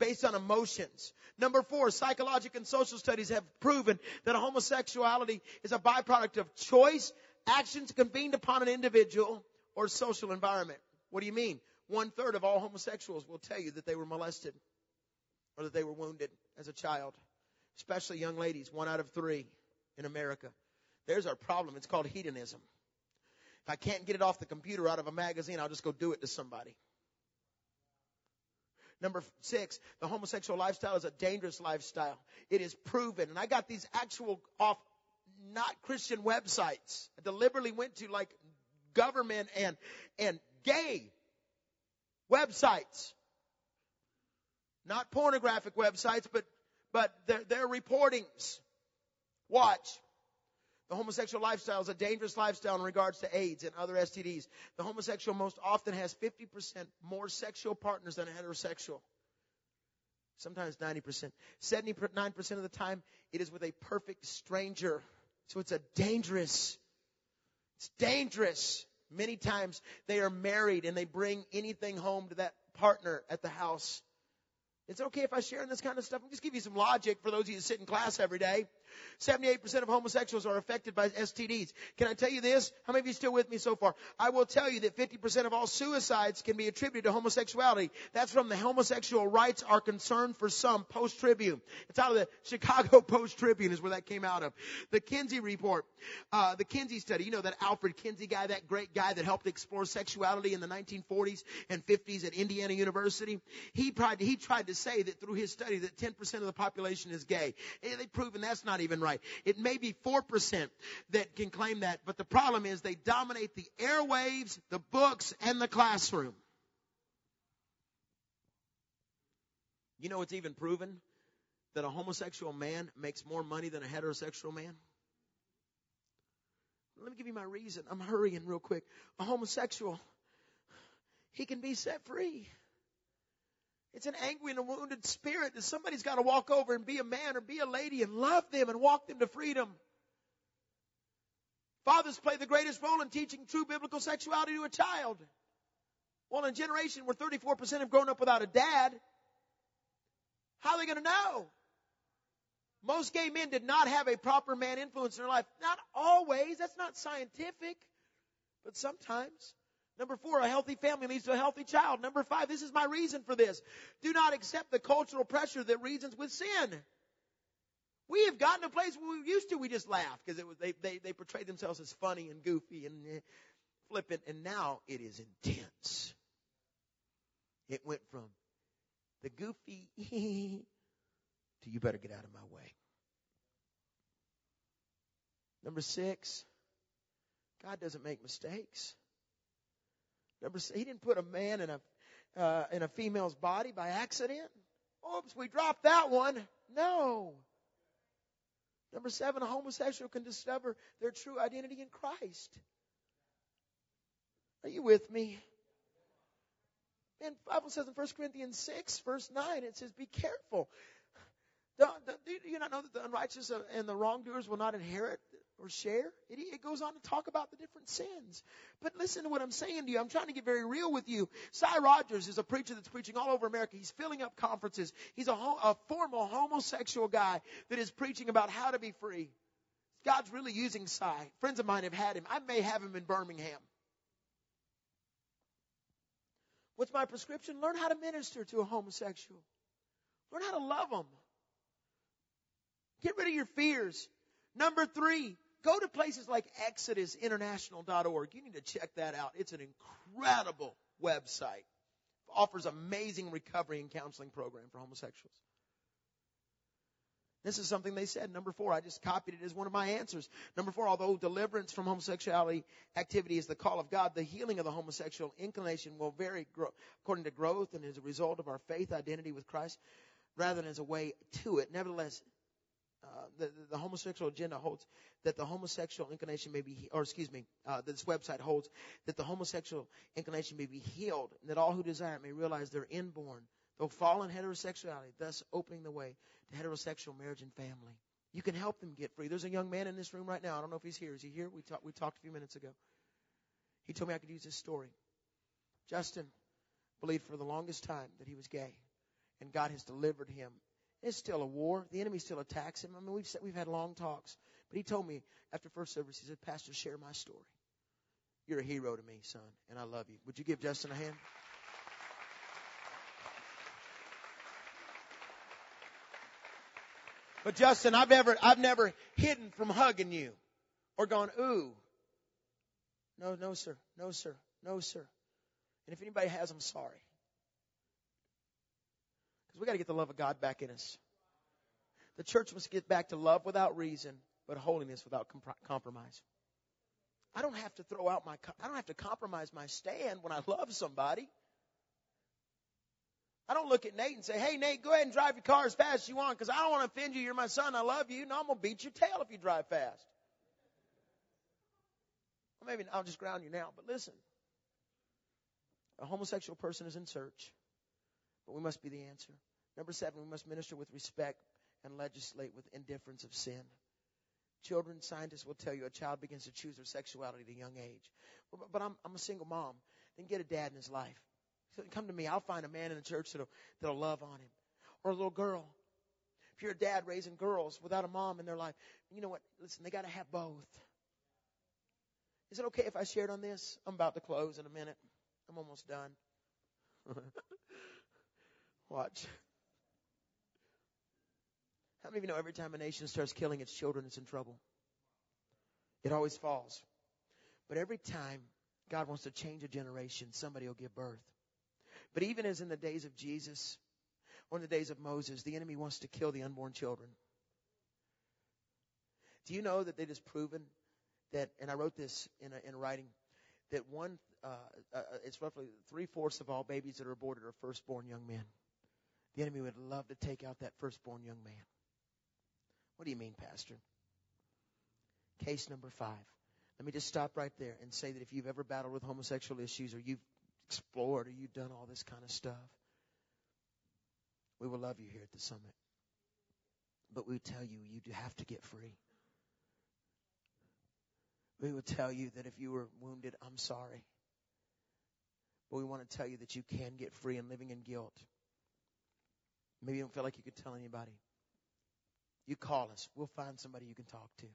based on emotions. Number four, psychological and social studies have proven that homosexuality is a byproduct of choice, actions convened upon an individual, or social environment. What do you mean? One third of all homosexuals will tell you that they were molested or that they were wounded as a child, especially young ladies, one out of three in America. There's our problem. It's called hedonism. If I can't get it off the computer out of a magazine, I'll just go do it to somebody. Number six, the homosexual lifestyle is a dangerous lifestyle. It is proven. And I got these actual off not Christian websites. I deliberately went to like government and, and gay websites. Not pornographic websites, but, but their, their reportings. Watch. The homosexual lifestyle is a dangerous lifestyle in regards to AIDS and other STDs. The homosexual most often has 50% more sexual partners than a heterosexual. Sometimes 90%. 79% of the time, it is with a perfect stranger. So it's a dangerous, it's dangerous. Many times they are married and they bring anything home to that partner at the house. It's okay if I share in this kind of stuff. I'm just give you some logic for those of you that sit in class every day. 78% of homosexuals are affected by STDs. Can I tell you this? How many of you still with me so far? I will tell you that 50% of all suicides can be attributed to homosexuality. That's from the Homosexual Rights Are Concerned for Some Post Tribune. It's out of the Chicago Post Tribune is where that came out of. The Kinsey report, uh, the Kinsey study. You know that Alfred Kinsey guy, that great guy that helped explore sexuality in the 1940s and 50s at Indiana University. He tried he tried to say that through his study that 10% of the population is gay. They've proven that's not even right. It may be 4% that can claim that, but the problem is they dominate the airwaves, the books, and the classroom. You know it's even proven that a homosexual man makes more money than a heterosexual man? Let me give you my reason. I'm hurrying real quick. A homosexual, he can be set free. It's an angry and a wounded spirit that somebody's got to walk over and be a man or be a lady and love them and walk them to freedom. Fathers play the greatest role in teaching true biblical sexuality to a child. Well, in a generation where 34% have grown up without a dad, how are they going to know? Most gay men did not have a proper man influence in their life. Not always. That's not scientific. But sometimes. Number four, a healthy family leads to a healthy child. Number five, this is my reason for this. Do not accept the cultural pressure that reasons with sin. We have gotten to a place where we used to, we just laughed because it was, they, they, they portrayed themselves as funny and goofy and eh, flippant, and now it is intense. It went from the goofy to you better get out of my way. Number six, God doesn't make mistakes. Number He didn't put a man in a uh, in a female's body by accident. Oops, we dropped that one. No. Number seven, a homosexual can discover their true identity in Christ. Are you with me? And Bible says in 1 Corinthians 6, verse 9, it says, be careful. Do you not know that the unrighteous and the wrongdoers will not inherit or share? It, it goes on to talk about the different sins. But listen to what I'm saying to you. I'm trying to get very real with you. Sy Rogers is a preacher that's preaching all over America. He's filling up conferences. He's a, a formal homosexual guy that is preaching about how to be free. God's really using Sy. Friends of mine have had him. I may have him in Birmingham. What's my prescription? Learn how to minister to a homosexual. Learn how to love them. Get rid of your fears. Number three, go to places like ExodusInternational.org. You need to check that out. It's an incredible website. Offers amazing recovery and counseling program for homosexuals. This is something they said. Number four, I just copied it as one of my answers. Number four, although deliverance from homosexuality activity is the call of God, the healing of the homosexual inclination will vary according to growth and as a result of our faith identity with Christ rather than as a way to it. Nevertheless, uh, the, the, homosexual agenda holds that the homosexual inclination may be, or excuse me, uh, this website holds that the homosexual inclination may be healed, and that all who desire it may realize they're inborn, though fallen heterosexuality, thus opening the way to heterosexual marriage and family. You can help them get free. There's a young man in this room right now. I don't know if he's here. Is he here? We talked, we talked a few minutes ago. He told me I could use his story. Justin believed for the longest time that he was gay, and God has delivered him. It's still a war. The enemy still attacks him. I mean, we've we've had long talks, but he told me after first service, he said, "Pastor, share my story. You're a hero to me, son, and I love you. Would you give Justin a hand?" But Justin, I've never, I've never hidden from hugging you or gone, ooh. No, no, sir. No, sir. No, sir. And if anybody has, I'm sorry. Because we got to get the love of God back in us. The church must get back to love without reason, but holiness without compromise. I don't have to throw out my, I don't have to compromise my stand when I love somebody. I don't look at Nate and say, hey, Nate, go ahead and drive your car as fast as you want because I don't want to offend you. You're my son. I love you. No, I'm going to beat your tail if you drive fast. Well, maybe I'll just ground you now, but listen. A homosexual person is in search, but we must be the answer. Number seven, we must minister with respect and legislate with indifference of sin. Children scientists will tell you a child begins to choose their sexuality at a young age. But I'm, I'm a single mom. Then get a dad in his life. Come to me. I'll find a man in the church that'll, that'll love on him. Or a little girl. If you're a dad raising girls without a mom in their life, you know what? Listen, they got to have both. Is it okay if I shared on this? I'm about to close in a minute. I'm almost done. Watch. How many of you know every time a nation starts killing its children, it's in trouble? It always falls. But every time God wants to change a generation, somebody will give birth. But even as in the days of Jesus, or in the days of Moses, the enemy wants to kill the unborn children. Do you know that they just proven that, and I wrote this in, a, in writing, that one, uh, uh, it's roughly three fourths of all babies that are aborted are firstborn young men. The enemy would love to take out that firstborn young man. What do you mean, Pastor? Case number five. Let me just stop right there and say that if you've ever battled with homosexual issues or you've explored or you've done all this kind of stuff, we will love you here at the summit. But we tell you, you have to get free. We will tell you that if you were wounded, I'm sorry. But we want to tell you that you can get free and living in guilt. Maybe you don't feel like you could tell anybody. You call us. We'll find somebody you can talk to.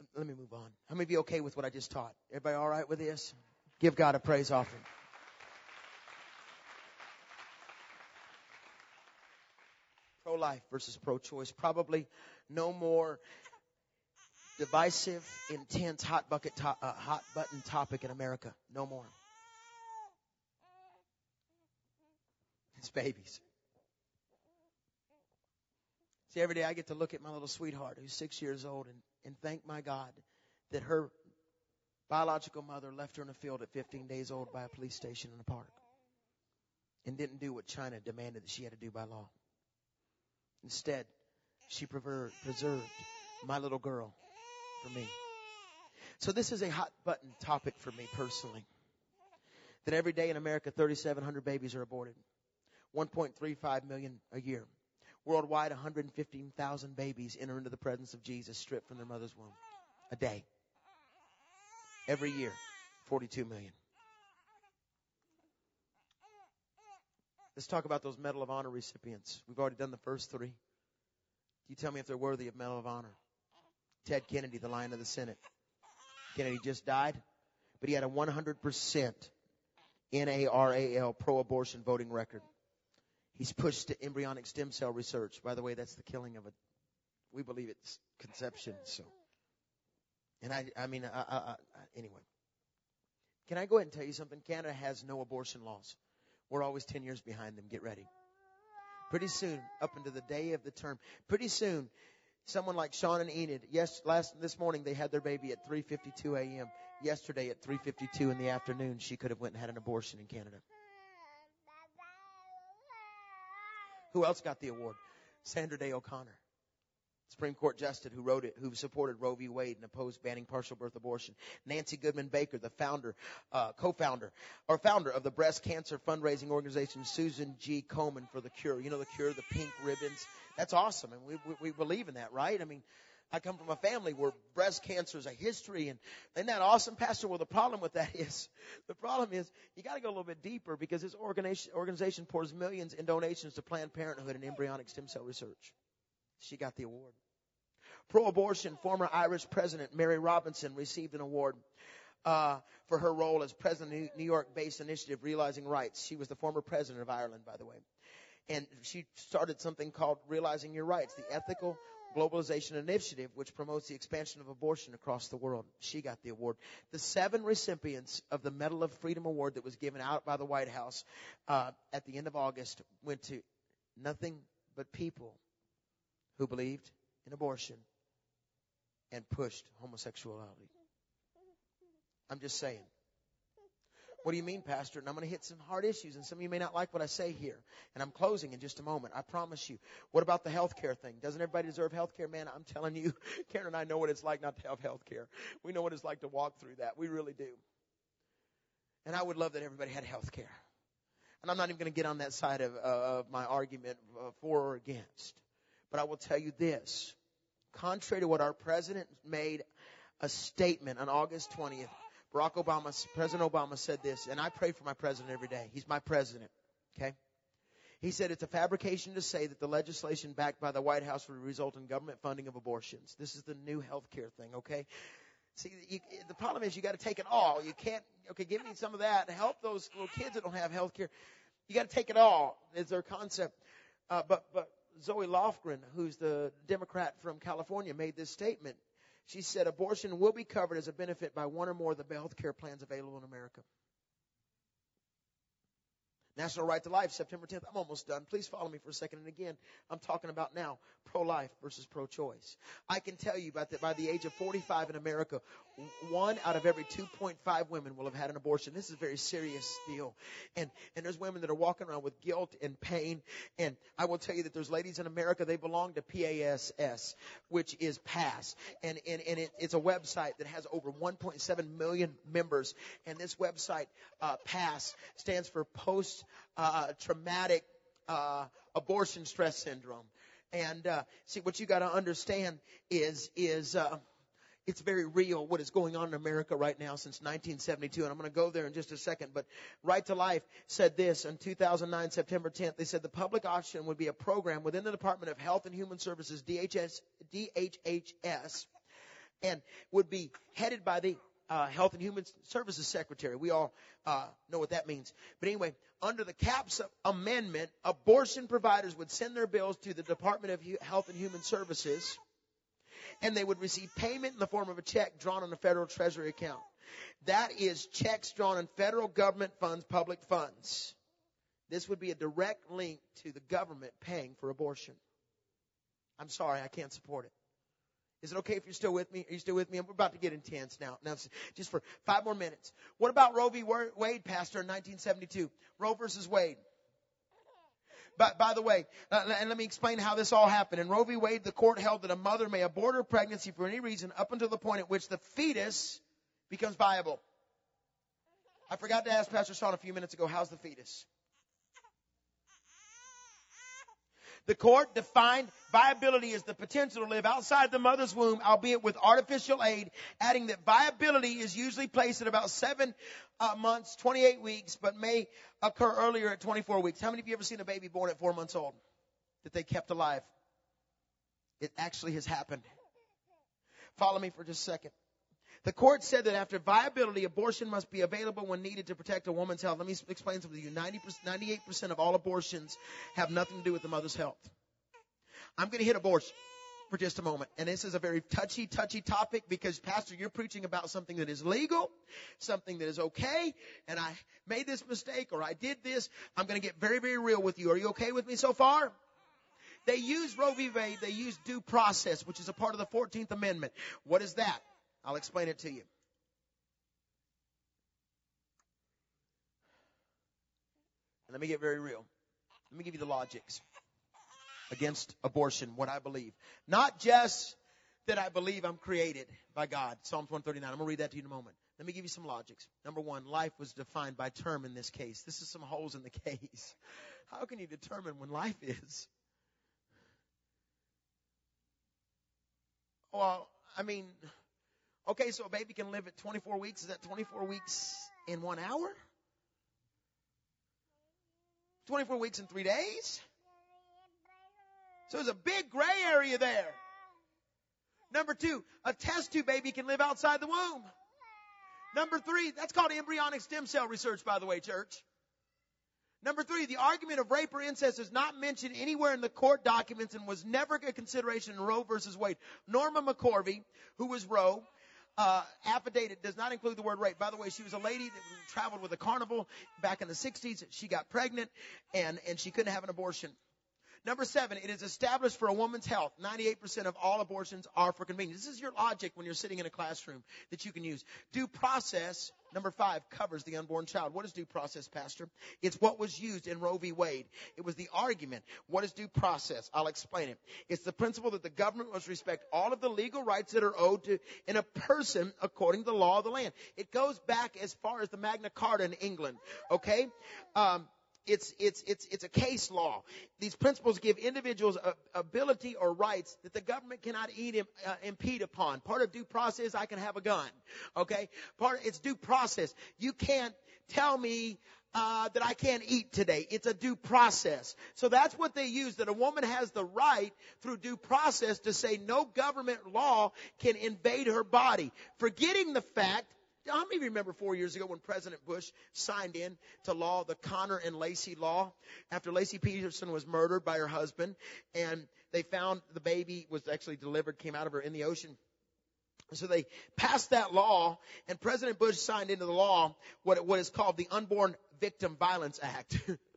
Um, let me move on. How many of you okay with what I just taught? Everybody all right with this? Give God a praise offering. Pro life versus pro choice. Probably no more divisive, intense, hot bucket, to- uh, hot button topic in America. No more. It's babies. See, every day I get to look at my little sweetheart who's six years old and, and thank my God that her biological mother left her in a field at 15 days old by a police station in a park and didn't do what China demanded that she had to do by law. Instead, she preserved my little girl for me. So this is a hot button topic for me personally. That every day in America, 3,700 babies are aborted. 1.35 million a year. Worldwide, 115,000 babies enter into the presence of Jesus stripped from their mother's womb. A day. Every year, 42 million. Let's talk about those Medal of Honor recipients. We've already done the first three. You tell me if they're worthy of Medal of Honor. Ted Kennedy, the Lion of the Senate. Kennedy just died, but he had a 100% NARAL pro-abortion voting record. He's pushed to embryonic stem cell research. By the way, that's the killing of a, we believe it's conception. So, and I, I mean, I, I, I, anyway. Can I go ahead and tell you something? Canada has no abortion laws. We're always 10 years behind them. Get ready. Pretty soon, up into the day of the term, pretty soon, someone like Sean and Enid, yes, last, this morning they had their baby at 3.52 a.m. Yesterday at 3.52 in the afternoon, she could have went and had an abortion in Canada. Who else got the award? Sandra Day O'Connor. Supreme Court Justice who wrote it, who supported Roe v. Wade and opposed banning partial birth abortion. Nancy Goodman Brinker, the founder, uh, co-founder, or founder of the breast cancer fundraising organization Susan G. Komen for the Cure. You know the Cure, the pink ribbons. That's awesome, and we, we, we believe in that, right? I mean, I come from a family where breast cancer is a history, and isn't that awesome, Pastor? Well, the problem with that is, the problem is, you got to go a little bit deeper because this organization, organization pours millions in donations to Planned Parenthood and embryonic stem cell research. She got the award. Pro-abortion former Irish President Mary Robinson received an award uh, for her role as president of New York-based initiative Realizing Rights. She was the former president of Ireland, by the way. And she started something called Realizing Your Rights, the ethical globalization initiative, which promotes the expansion of abortion across the world. She got the award. The seven recipients of the Medal of Freedom Award that was given out by the White House uh, at the end of August went to nothing but people who believed in abortion and pushed homosexuality. I'm just saying. What do you mean, Pastor? And I'm going to hit some hard issues, and some of you may not like what I say here. And I'm closing in just a moment. I promise you. What about the health care thing? Doesn't everybody deserve health care? Man, I'm telling you, Karen and I know what it's like not to have health care. We know what it's like to walk through that. We really do. And I would love that everybody had health care. And I'm not even going to get on that side of, uh, of my argument uh, for or against. But I will tell you this. Contrary to what our president made a statement on August 20th, Barack Obama, President Obama said this, and I pray for my president every day. He's my president. Okay? He said it's a fabrication to say that the legislation backed by the White House would result in government funding of abortions. This is the new health care thing, okay? See, you, the problem is you got to take it all. You can't, okay, give me some of that. And help those little kids that don't have health care. You got to take it all, is their concept. Uh, but, but Zoe Lofgren, who's the Democrat from California, made this statement. She said abortion will be covered as a benefit by one or more of the health care plans available in America. National Right to Life, September 10th. I'm almost done. Please follow me for a second. And again, I'm talking about now pro-life versus pro-choice. I can tell you about that by the age of 45 in America, one out of every 2.5 women will have had an abortion. This is a very serious deal. And, and there's women that are walking around with guilt and pain. And I will tell you that there's ladies in America, they belong to PASS, which is PASS. And, and, and it, it's a website that has over 1.7 million members. And this website, uh, PASS, stands for Post uh, Traumatic uh, Abortion Stress Syndrome. And uh, see, what you got to understand is is uh, it's very real what is going on in America right now since 1972. And I'm going to go there in just a second. But Right to Life said this in 2009, September 10th. They said the public option would be a program within the Department of Health and Human Services, DHS, DHHS, and would be headed by the uh, Health and Human Services Secretary. We all uh, know what that means. But anyway, under the Capps amendment, abortion providers would send their bills to the Department of Health and Human Services, and they would receive payment in the form of a check drawn on a federal treasury account. That is checks drawn on federal government funds, public funds. This would be a direct link to the government paying for abortion. I'm sorry, I can't support it. Is it okay if you're still with me? Are you still with me? We're about to get intense now. Now, just for five more minutes. What about Roe v. Wade, Pastor, in 1972? Roe versus Wade. But by the way, uh, and let me explain how this all happened. In Roe v. Wade, the court held that a mother may abort her pregnancy for any reason up until the point at which the fetus becomes viable. I forgot to ask Pastor Sean a few minutes ago, how's the fetus? The court defined viability as the potential to live outside the mother's womb, albeit with artificial aid, adding that viability is usually placed at about seven uh, months, 28 weeks, but may occur earlier at 24 weeks. How many of you ever seen a baby born at four months old that they kept alive? It actually has happened. Follow me for just a second. The court said that after viability, abortion must be available when needed to protect a woman's health. Let me explain something to you. 90 98% of all abortions have nothing to do with the mother's health. I'm going to hit abortion for just a moment. And this is a very touchy, touchy topic because Pastor, you're preaching about something that is legal, something that is okay, and I made this mistake or I did this. I'm going to get very, very real with you. Are you okay with me so far? They use Roe v. Wade, they use due process, which is a part of the 14th Amendment. What is that? I'll explain it to you. let me get very real. Let me give you the logics against abortion, what I believe. Not just that I believe I'm created by God. Psalms 139. I'm going to read that to you in a moment. Let me give you some logics. Number one, life was defined by term in this case. This is some holes in the case. How can you determine when life is? Well, I mean, Okay, so a baby can live at 24 weeks. Is that 24 weeks in one hour? 24 weeks in three days? So there's a big gray area there. Number two, a test tube baby can live outside the womb. Number three, that's called embryonic stem cell research, by the way, church. Number three, the argument of rape or incest is not mentioned anywhere in the court documents and was never a consideration in Roe versus Wade. Norma McCorvey, who was Roe, uh, affidavit does not include the word rape. By the way, she was a lady that traveled with a carnival back in the 60s. She got pregnant and, and she couldn't have an abortion. Number seven, it is established for a woman's health. 98% of all abortions are for convenience. This is your logic when you're sitting in a classroom that you can use. Due process, number five, covers the unborn child. What is due process, Pastor? It's what was used in Roe v. Wade. It was the argument. What is due process? I'll explain it. It's the principle that the government must respect all of the legal rights that are owed to in a person according to the law of the land. It goes back as far as the Magna Carta in England. Okay? Um, it's, it's, it's, it's a case law. These principles give individuals a, ability or rights that the government cannot eat, uh, impede upon. Part of due process, I can have a gun. Okay? Part, it's due process. You can't tell me uh, that I can't eat today. It's a due process. So that's what they use, that a woman has the right through due process to say no government law can invade her body. Forgetting the fact how many remember four years ago when President Bush signed in to law the Conner and Laci law after Laci Peterson was murdered by her husband and they found the baby was actually delivered, came out of her in the ocean. So they passed that law and President Bush signed into the law what, what is called the Unborn Victim Violence Act.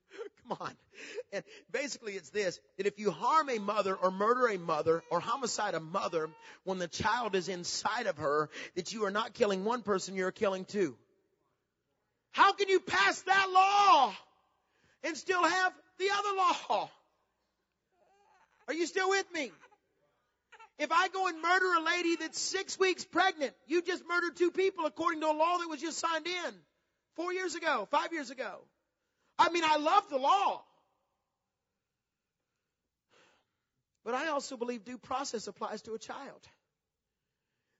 Come on. And basically it's this, that if you harm a mother or murder a mother or homicide a mother when the child is inside of her, that you are not killing one person, you're killing two. How can you pass that law and still have the other law? Are you still with me? If I go and murder a lady that's six weeks pregnant, you just murdered two people according to a law that was just signed in four years ago, five years ago. I mean, I love the law. But I also believe due process applies to a child.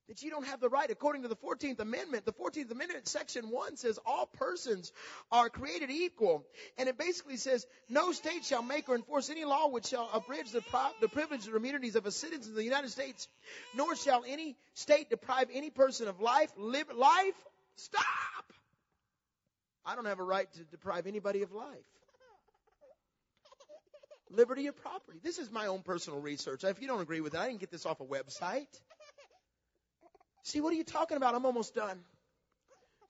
That you don't have the right, according to the 14th Amendment, the 14th Amendment, section 1 says all persons are created equal. And it basically says, no state shall make or enforce any law which shall abridge the, pro- the privileges or immunities of a citizen of the United States, nor shall any state deprive any person of life, live, life, stop! I don't have a right to deprive anybody of life. liberty of property. This is my own personal research. If you don't agree with it, I didn't get this off a website. See, what are you talking about? I'm almost done.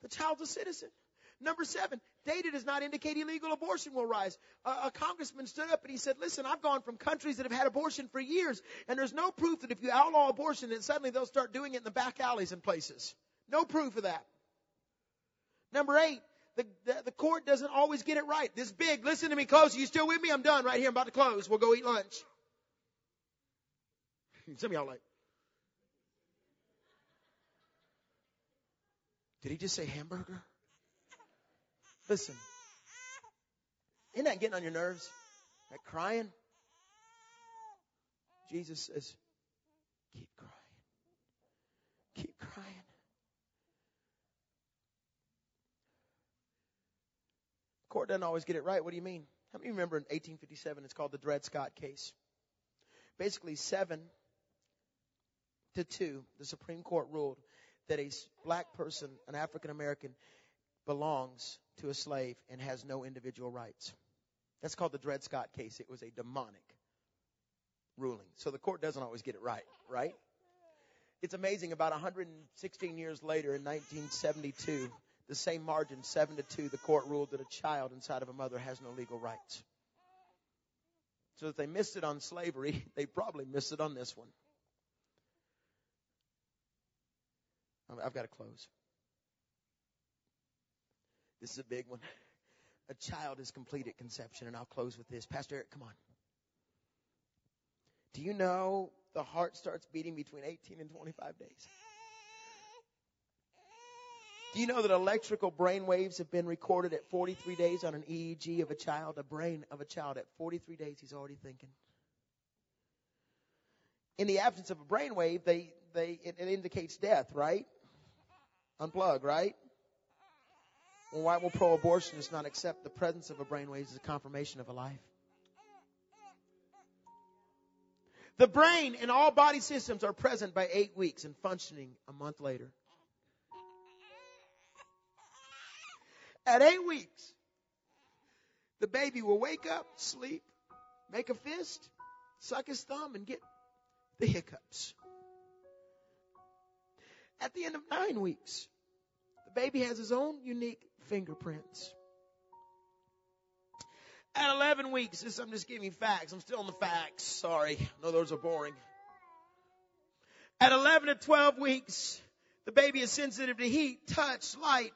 The child's a citizen. Number seven, data does not indicate illegal abortion will rise. A, a, congressman stood up and he said, listen, I've gone from countries that have had abortion for years, and there's no proof that if you outlaw abortion, then suddenly they'll start doing it in the back alleys and places. No proof of that. Number eight, the, the, the court doesn't always get it right. This big, listen to me close. You still with me? I'm done right here. I'm about to close. We'll go eat lunch. Some of y'all like, did he just say hamburger? Listen, isn't that getting on your nerves? That crying? Jesus says, keep crying. Keep crying. Court doesn't always get it right. What do you mean? How many remember in 1857 it's called the Dred Scott case? Basically, seven to two, the Supreme Court ruled that a black person, an African American, belongs to a slave and has no individual rights. That's called the Dred Scott case. It was a demonic ruling. So the court doesn't always get it right, right? It's amazing. About 116 years later, in 1972, the same margin, seven to two, the court ruled that a child inside of a mother has no legal rights. So if they missed it on slavery, they probably missed it on this one. I've got to close. This is a big one. A child is complete at conception, and I'll close with this. Pastor Eric, come on. Do you know the heart starts beating between 18 and 25 days? Do you know that electrical brain waves have been recorded at 43 days on an EEG of a child, a brain of a child at 43 days he's already thinking? In the absence of a brain wave, they, they, it, it indicates death, right? Unplug, right? Well, why will pro-abortionists not accept the presence of a brainwave as a confirmation of a life? The brain and all body systems are present by eight weeks and functioning a month later. At eight weeks, the baby will wake up, sleep, make a fist, suck his thumb, and get the hiccups. At the end of nine weeks, the baby has his own unique fingerprints. At 11 weeks, this, I'm just giving you facts. I'm still on the facts. Sorry. I know those are boring. At 11 to 12 weeks, the baby is sensitive to heat, touch, light,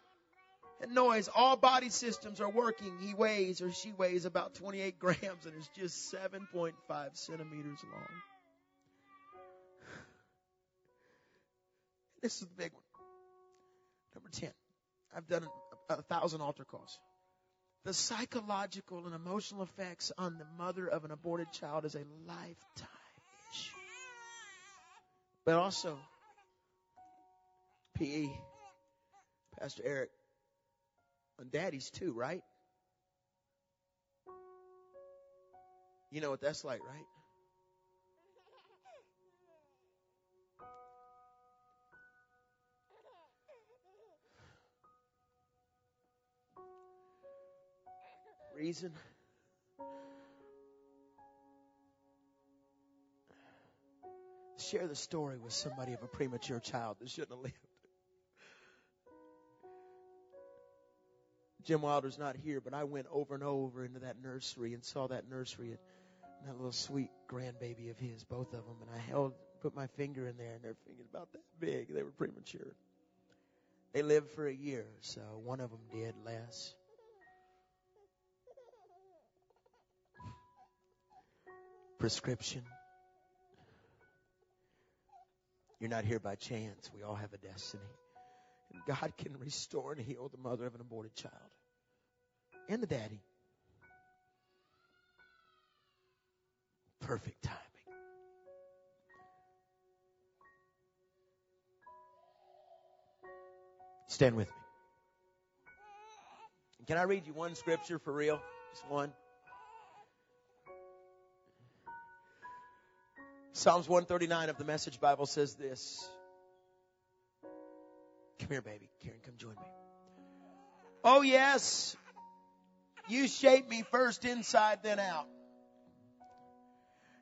noise. All body systems are working. He weighs or she weighs about 28 grams and is just 7.5 centimeters long. This is the big one. Number 10. I've done a, a thousand altar calls. The psychological and emotional effects on the mother of an aborted child is a lifetime issue. But also, PE, Pastor Eric, on daddies too, right? You know what that's like, right? reason. Share the story with somebody of a premature child that shouldn't have lived. Jim Wilder's not here, but I went over and over into that nursery and saw that nursery and that little sweet grandbaby of his, both of them, and I held, put my finger in there, and their fingers about that big. They were premature. They lived for a year, so one of them did less. prescription. You're not here by chance. We all have a destiny. And God can restore and heal the mother of an aborted child and the daddy. Perfect timing. Stand with me. Can I read you one scripture for real? Just one. Psalms 139 of the Message Bible says this. Come here, baby. Karen, come join me. Oh, yes. You shaped me first inside, then out.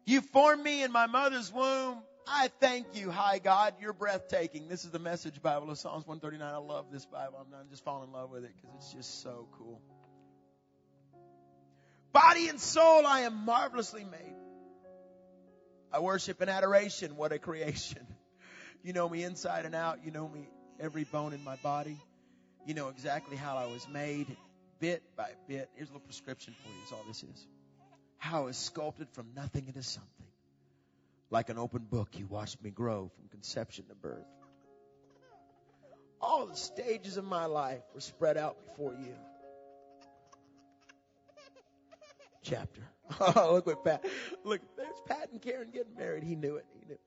You formed me in my mother's womb. I thank you, high God. You're breathtaking. This is the message Bible of Psalms 139. I love this Bible. I'm, just falling in love with it because it's just so cool. Body and soul, I am marvelously made. I worship in adoration. What a creation. You know me inside and out. You know me every bone in my body. You know exactly how I was made, bit by bit. Here's a little prescription for you, is all this is. How I was sculpted from nothing into something. Like an open book, you watched me grow from conception to birth. All the stages of my life were spread out before you. Chapter. Oh, look what Pat. Look, there's Pat and Karen getting married. He knew it. He knew. It.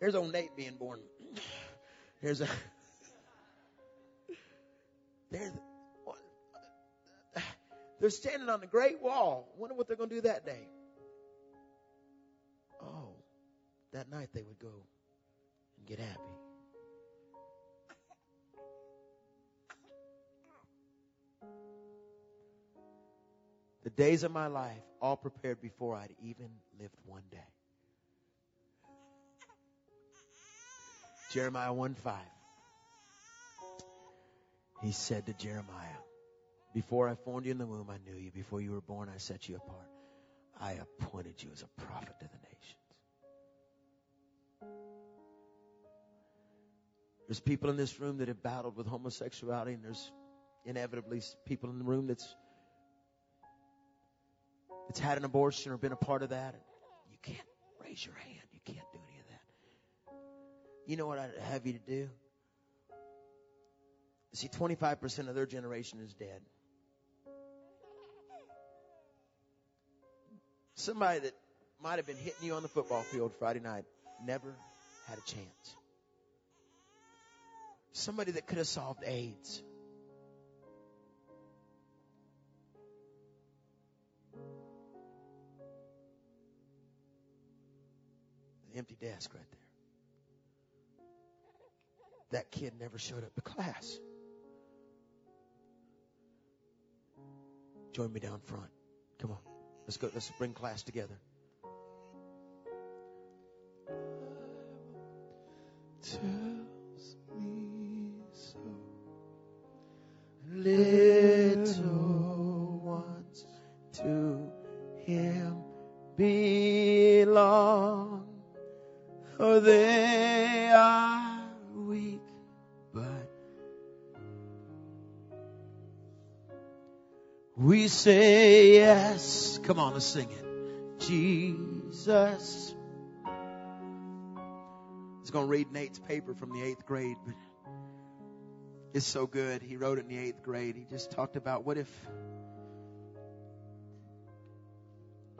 There's old Nate being born. There's a. There's. They're standing on the Great Wall. Wonder what they're going to do that day. Oh, that night they would go and get happy. The days of my life all prepared before I'd even lived one day. Jeremiah 1 5. He said to Jeremiah, Before I formed you in the womb, I knew you. Before you were born, I set you apart. I appointed you as a prophet to the nations. There's people in this room that have battled with homosexuality, and there's inevitably people in the room that's that's had an abortion or been a part of that. You can't raise your hand. You can't do any of that. You know what I'd have you to do? See, 25% of their generation is dead. Somebody that might have been hitting you on the football field Friday night never had a chance. Somebody that could have solved AIDS. The empty desk right there. That kid never showed up to class. Join me down front. Come on. Let's go. Let's bring class together. Tells me so. Little ones to him belong. Oh, they are we say yes. Come on, let's sing it. Jesus. Was going to read Nate's paper from the eighth grade, but it's so good. He wrote it in the eighth grade. He just talked about what if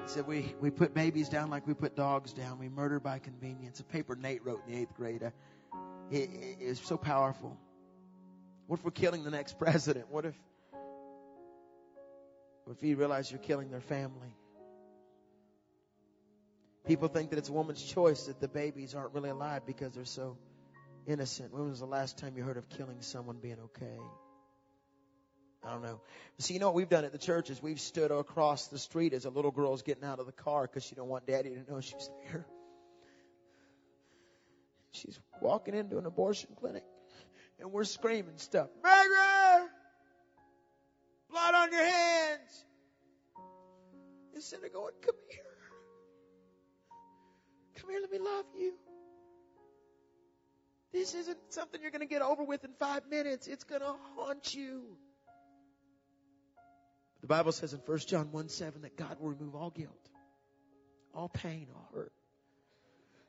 he said we, we put babies down like we put dogs down. We murder by convenience. A paper Nate wrote in the eighth grade. Uh, it, it, it was so powerful. What if we're killing the next president? What if if you realize you're killing their family? People think that it's a woman's choice that the babies aren't really alive because they're so innocent. When was the last time you heard of killing someone being okay? I don't know. See, you know what we've done at the church is we've stood across the street as a little girl's getting out of the car because she don't want daddy to know she's there. She's walking into an abortion clinic and we're screaming stuff. Murder! Blood on your hands! Instead of going, come here. Come here, let me love you. This isn't something you're going to get over with in five minutes. It's going to haunt you. The Bible says in 1 John 1 7 that God will remove all guilt, all pain, all hurt.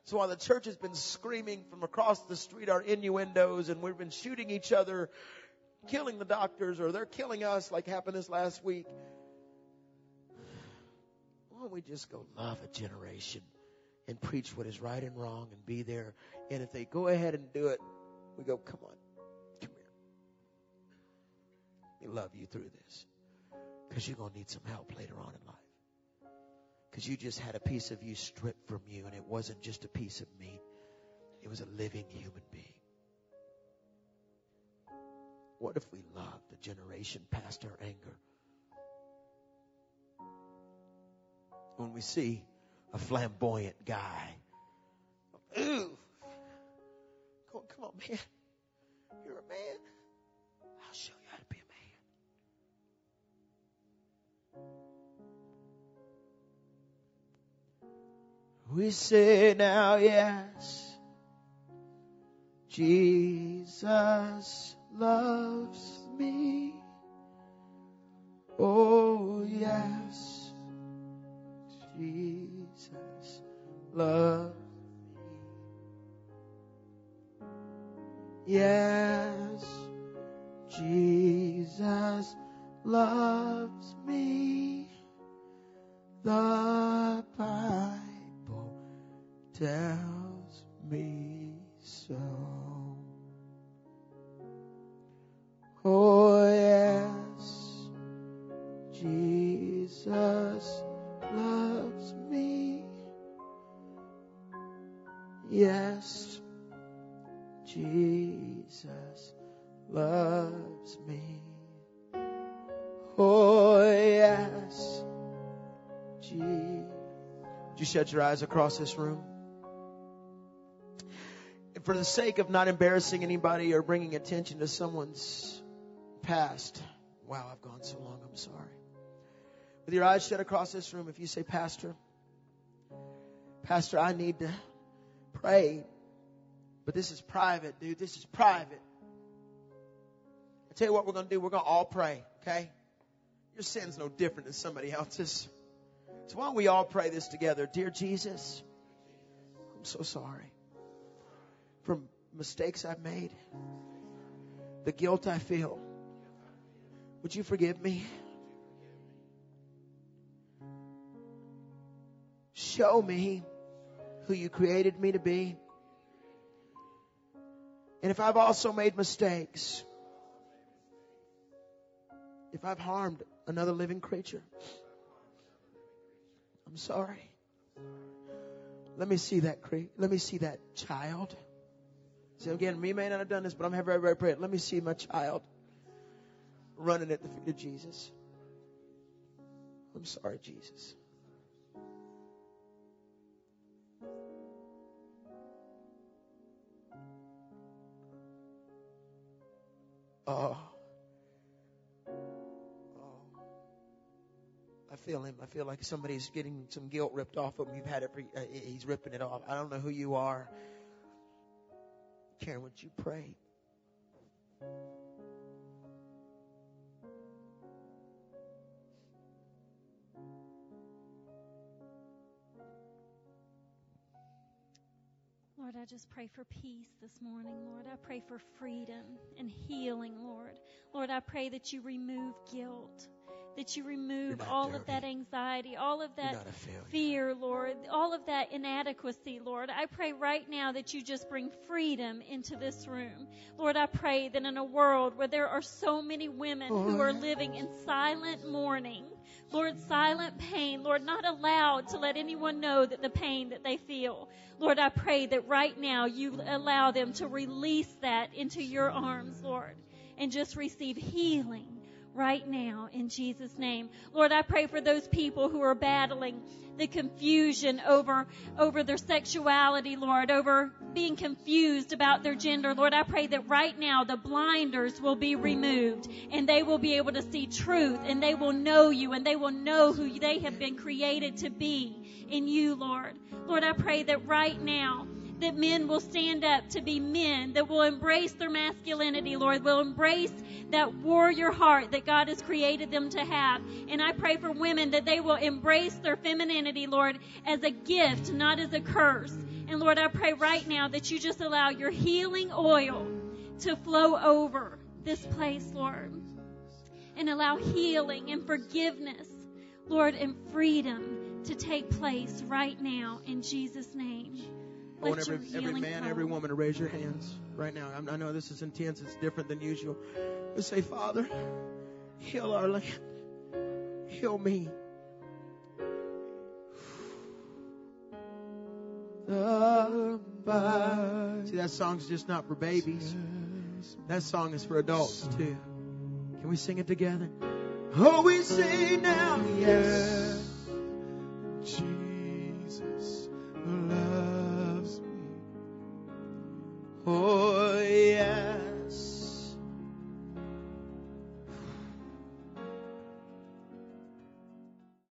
So while the church has been screaming from across the street our innuendos and we've been shooting each other, killing the doctors, or they're killing us like happened this last week, why don't we just go love a generation and preach what is right and wrong and be there? And if they go ahead and do it, we go, come on, come here. We love you through this because you're going to need some help later on in life. Because you just had a piece of you stripped from you, and it wasn't just a piece of meat, it was a living human being. What if we loved the generation past our anger? When we see a flamboyant guy. Ooh. Come on, man. You're a man. I'll show you how to be a man. We say now, yes. Jesus loves me. Oh, yes. Jesus loves me. Yes. Jesus loves me. The Bible tells me so. Oh, yes, Jesus loves me. Yes, Jesus loves me. Oh, yes, Jesus. Would you shut your eyes across this room? And for the sake of not embarrassing anybody or bringing attention to someone's past, wow, I've gone so long, I'm sorry. With your eyes shut across this room, if you say, Pastor, Pastor, I need to pray, but this is private, dude. This is private. I tell you what we're going to do. We're going to all pray, okay? Your sin's no different than somebody else's. So why don't we all pray this together? Dear Jesus, I'm so sorry for mistakes I've made, the guilt I feel. Would you forgive me? Show me who you created me to be. And if I've also made mistakes, if I've harmed another living creature, I'm sorry. Let me see that cre- let me see that child. So again, me may not have done this, but I'm very, very praying. Let me see my child running at the feet of Jesus. I'm sorry, Jesus. Oh. oh. I feel him. I feel like somebody's getting some guilt ripped off of him. You've had for, uh, he's ripping it off. I don't know who you are. Karen, would you pray? Lord, I just pray for peace this morning, Lord. I pray for freedom and healing, Lord. Lord, I pray that you remove guilt, that you remove all of that anxiety, all of that not a failure. fear, Lord, all of that inadequacy, Lord. I pray right now that you just bring freedom into this room. Lord, I pray that in a world where there are so many women who are living in silent mourning, Lord, silent pain, Lord, not allowed to let anyone know that the pain that they feel. Lord, I pray that right now you allow them to release that into your arms, Lord, and just receive healing right now in Jesus' name. Lord, I pray for those people who are battling the confusion over, over their sexuality, Lord, over being confused about their gender. Lord, I pray that right now the blinders will be removed and they will be able to see truth and they will know you and they will know who they have been created to be in you, Lord. Lord, I pray that right now that men will stand up to be men, that will embrace their masculinity, Lord, will embrace that warrior heart that God has created them to have. And I pray for women that they will embrace their femininity, Lord, as a gift, not as a curse. And Lord, I pray right now that you just allow your healing oil to flow over this place, Lord, and allow healing and forgiveness, Lord, and freedom to take place right now in Jesus' name. I want every, every man, come. every woman to raise your hands right now. I'm- know this is intense. It's different than usual. But say, Father, heal our land. Heal me. See, that song's just not for babies. That song is for adults too. Can we sing it together? Oh, we sing now, yes.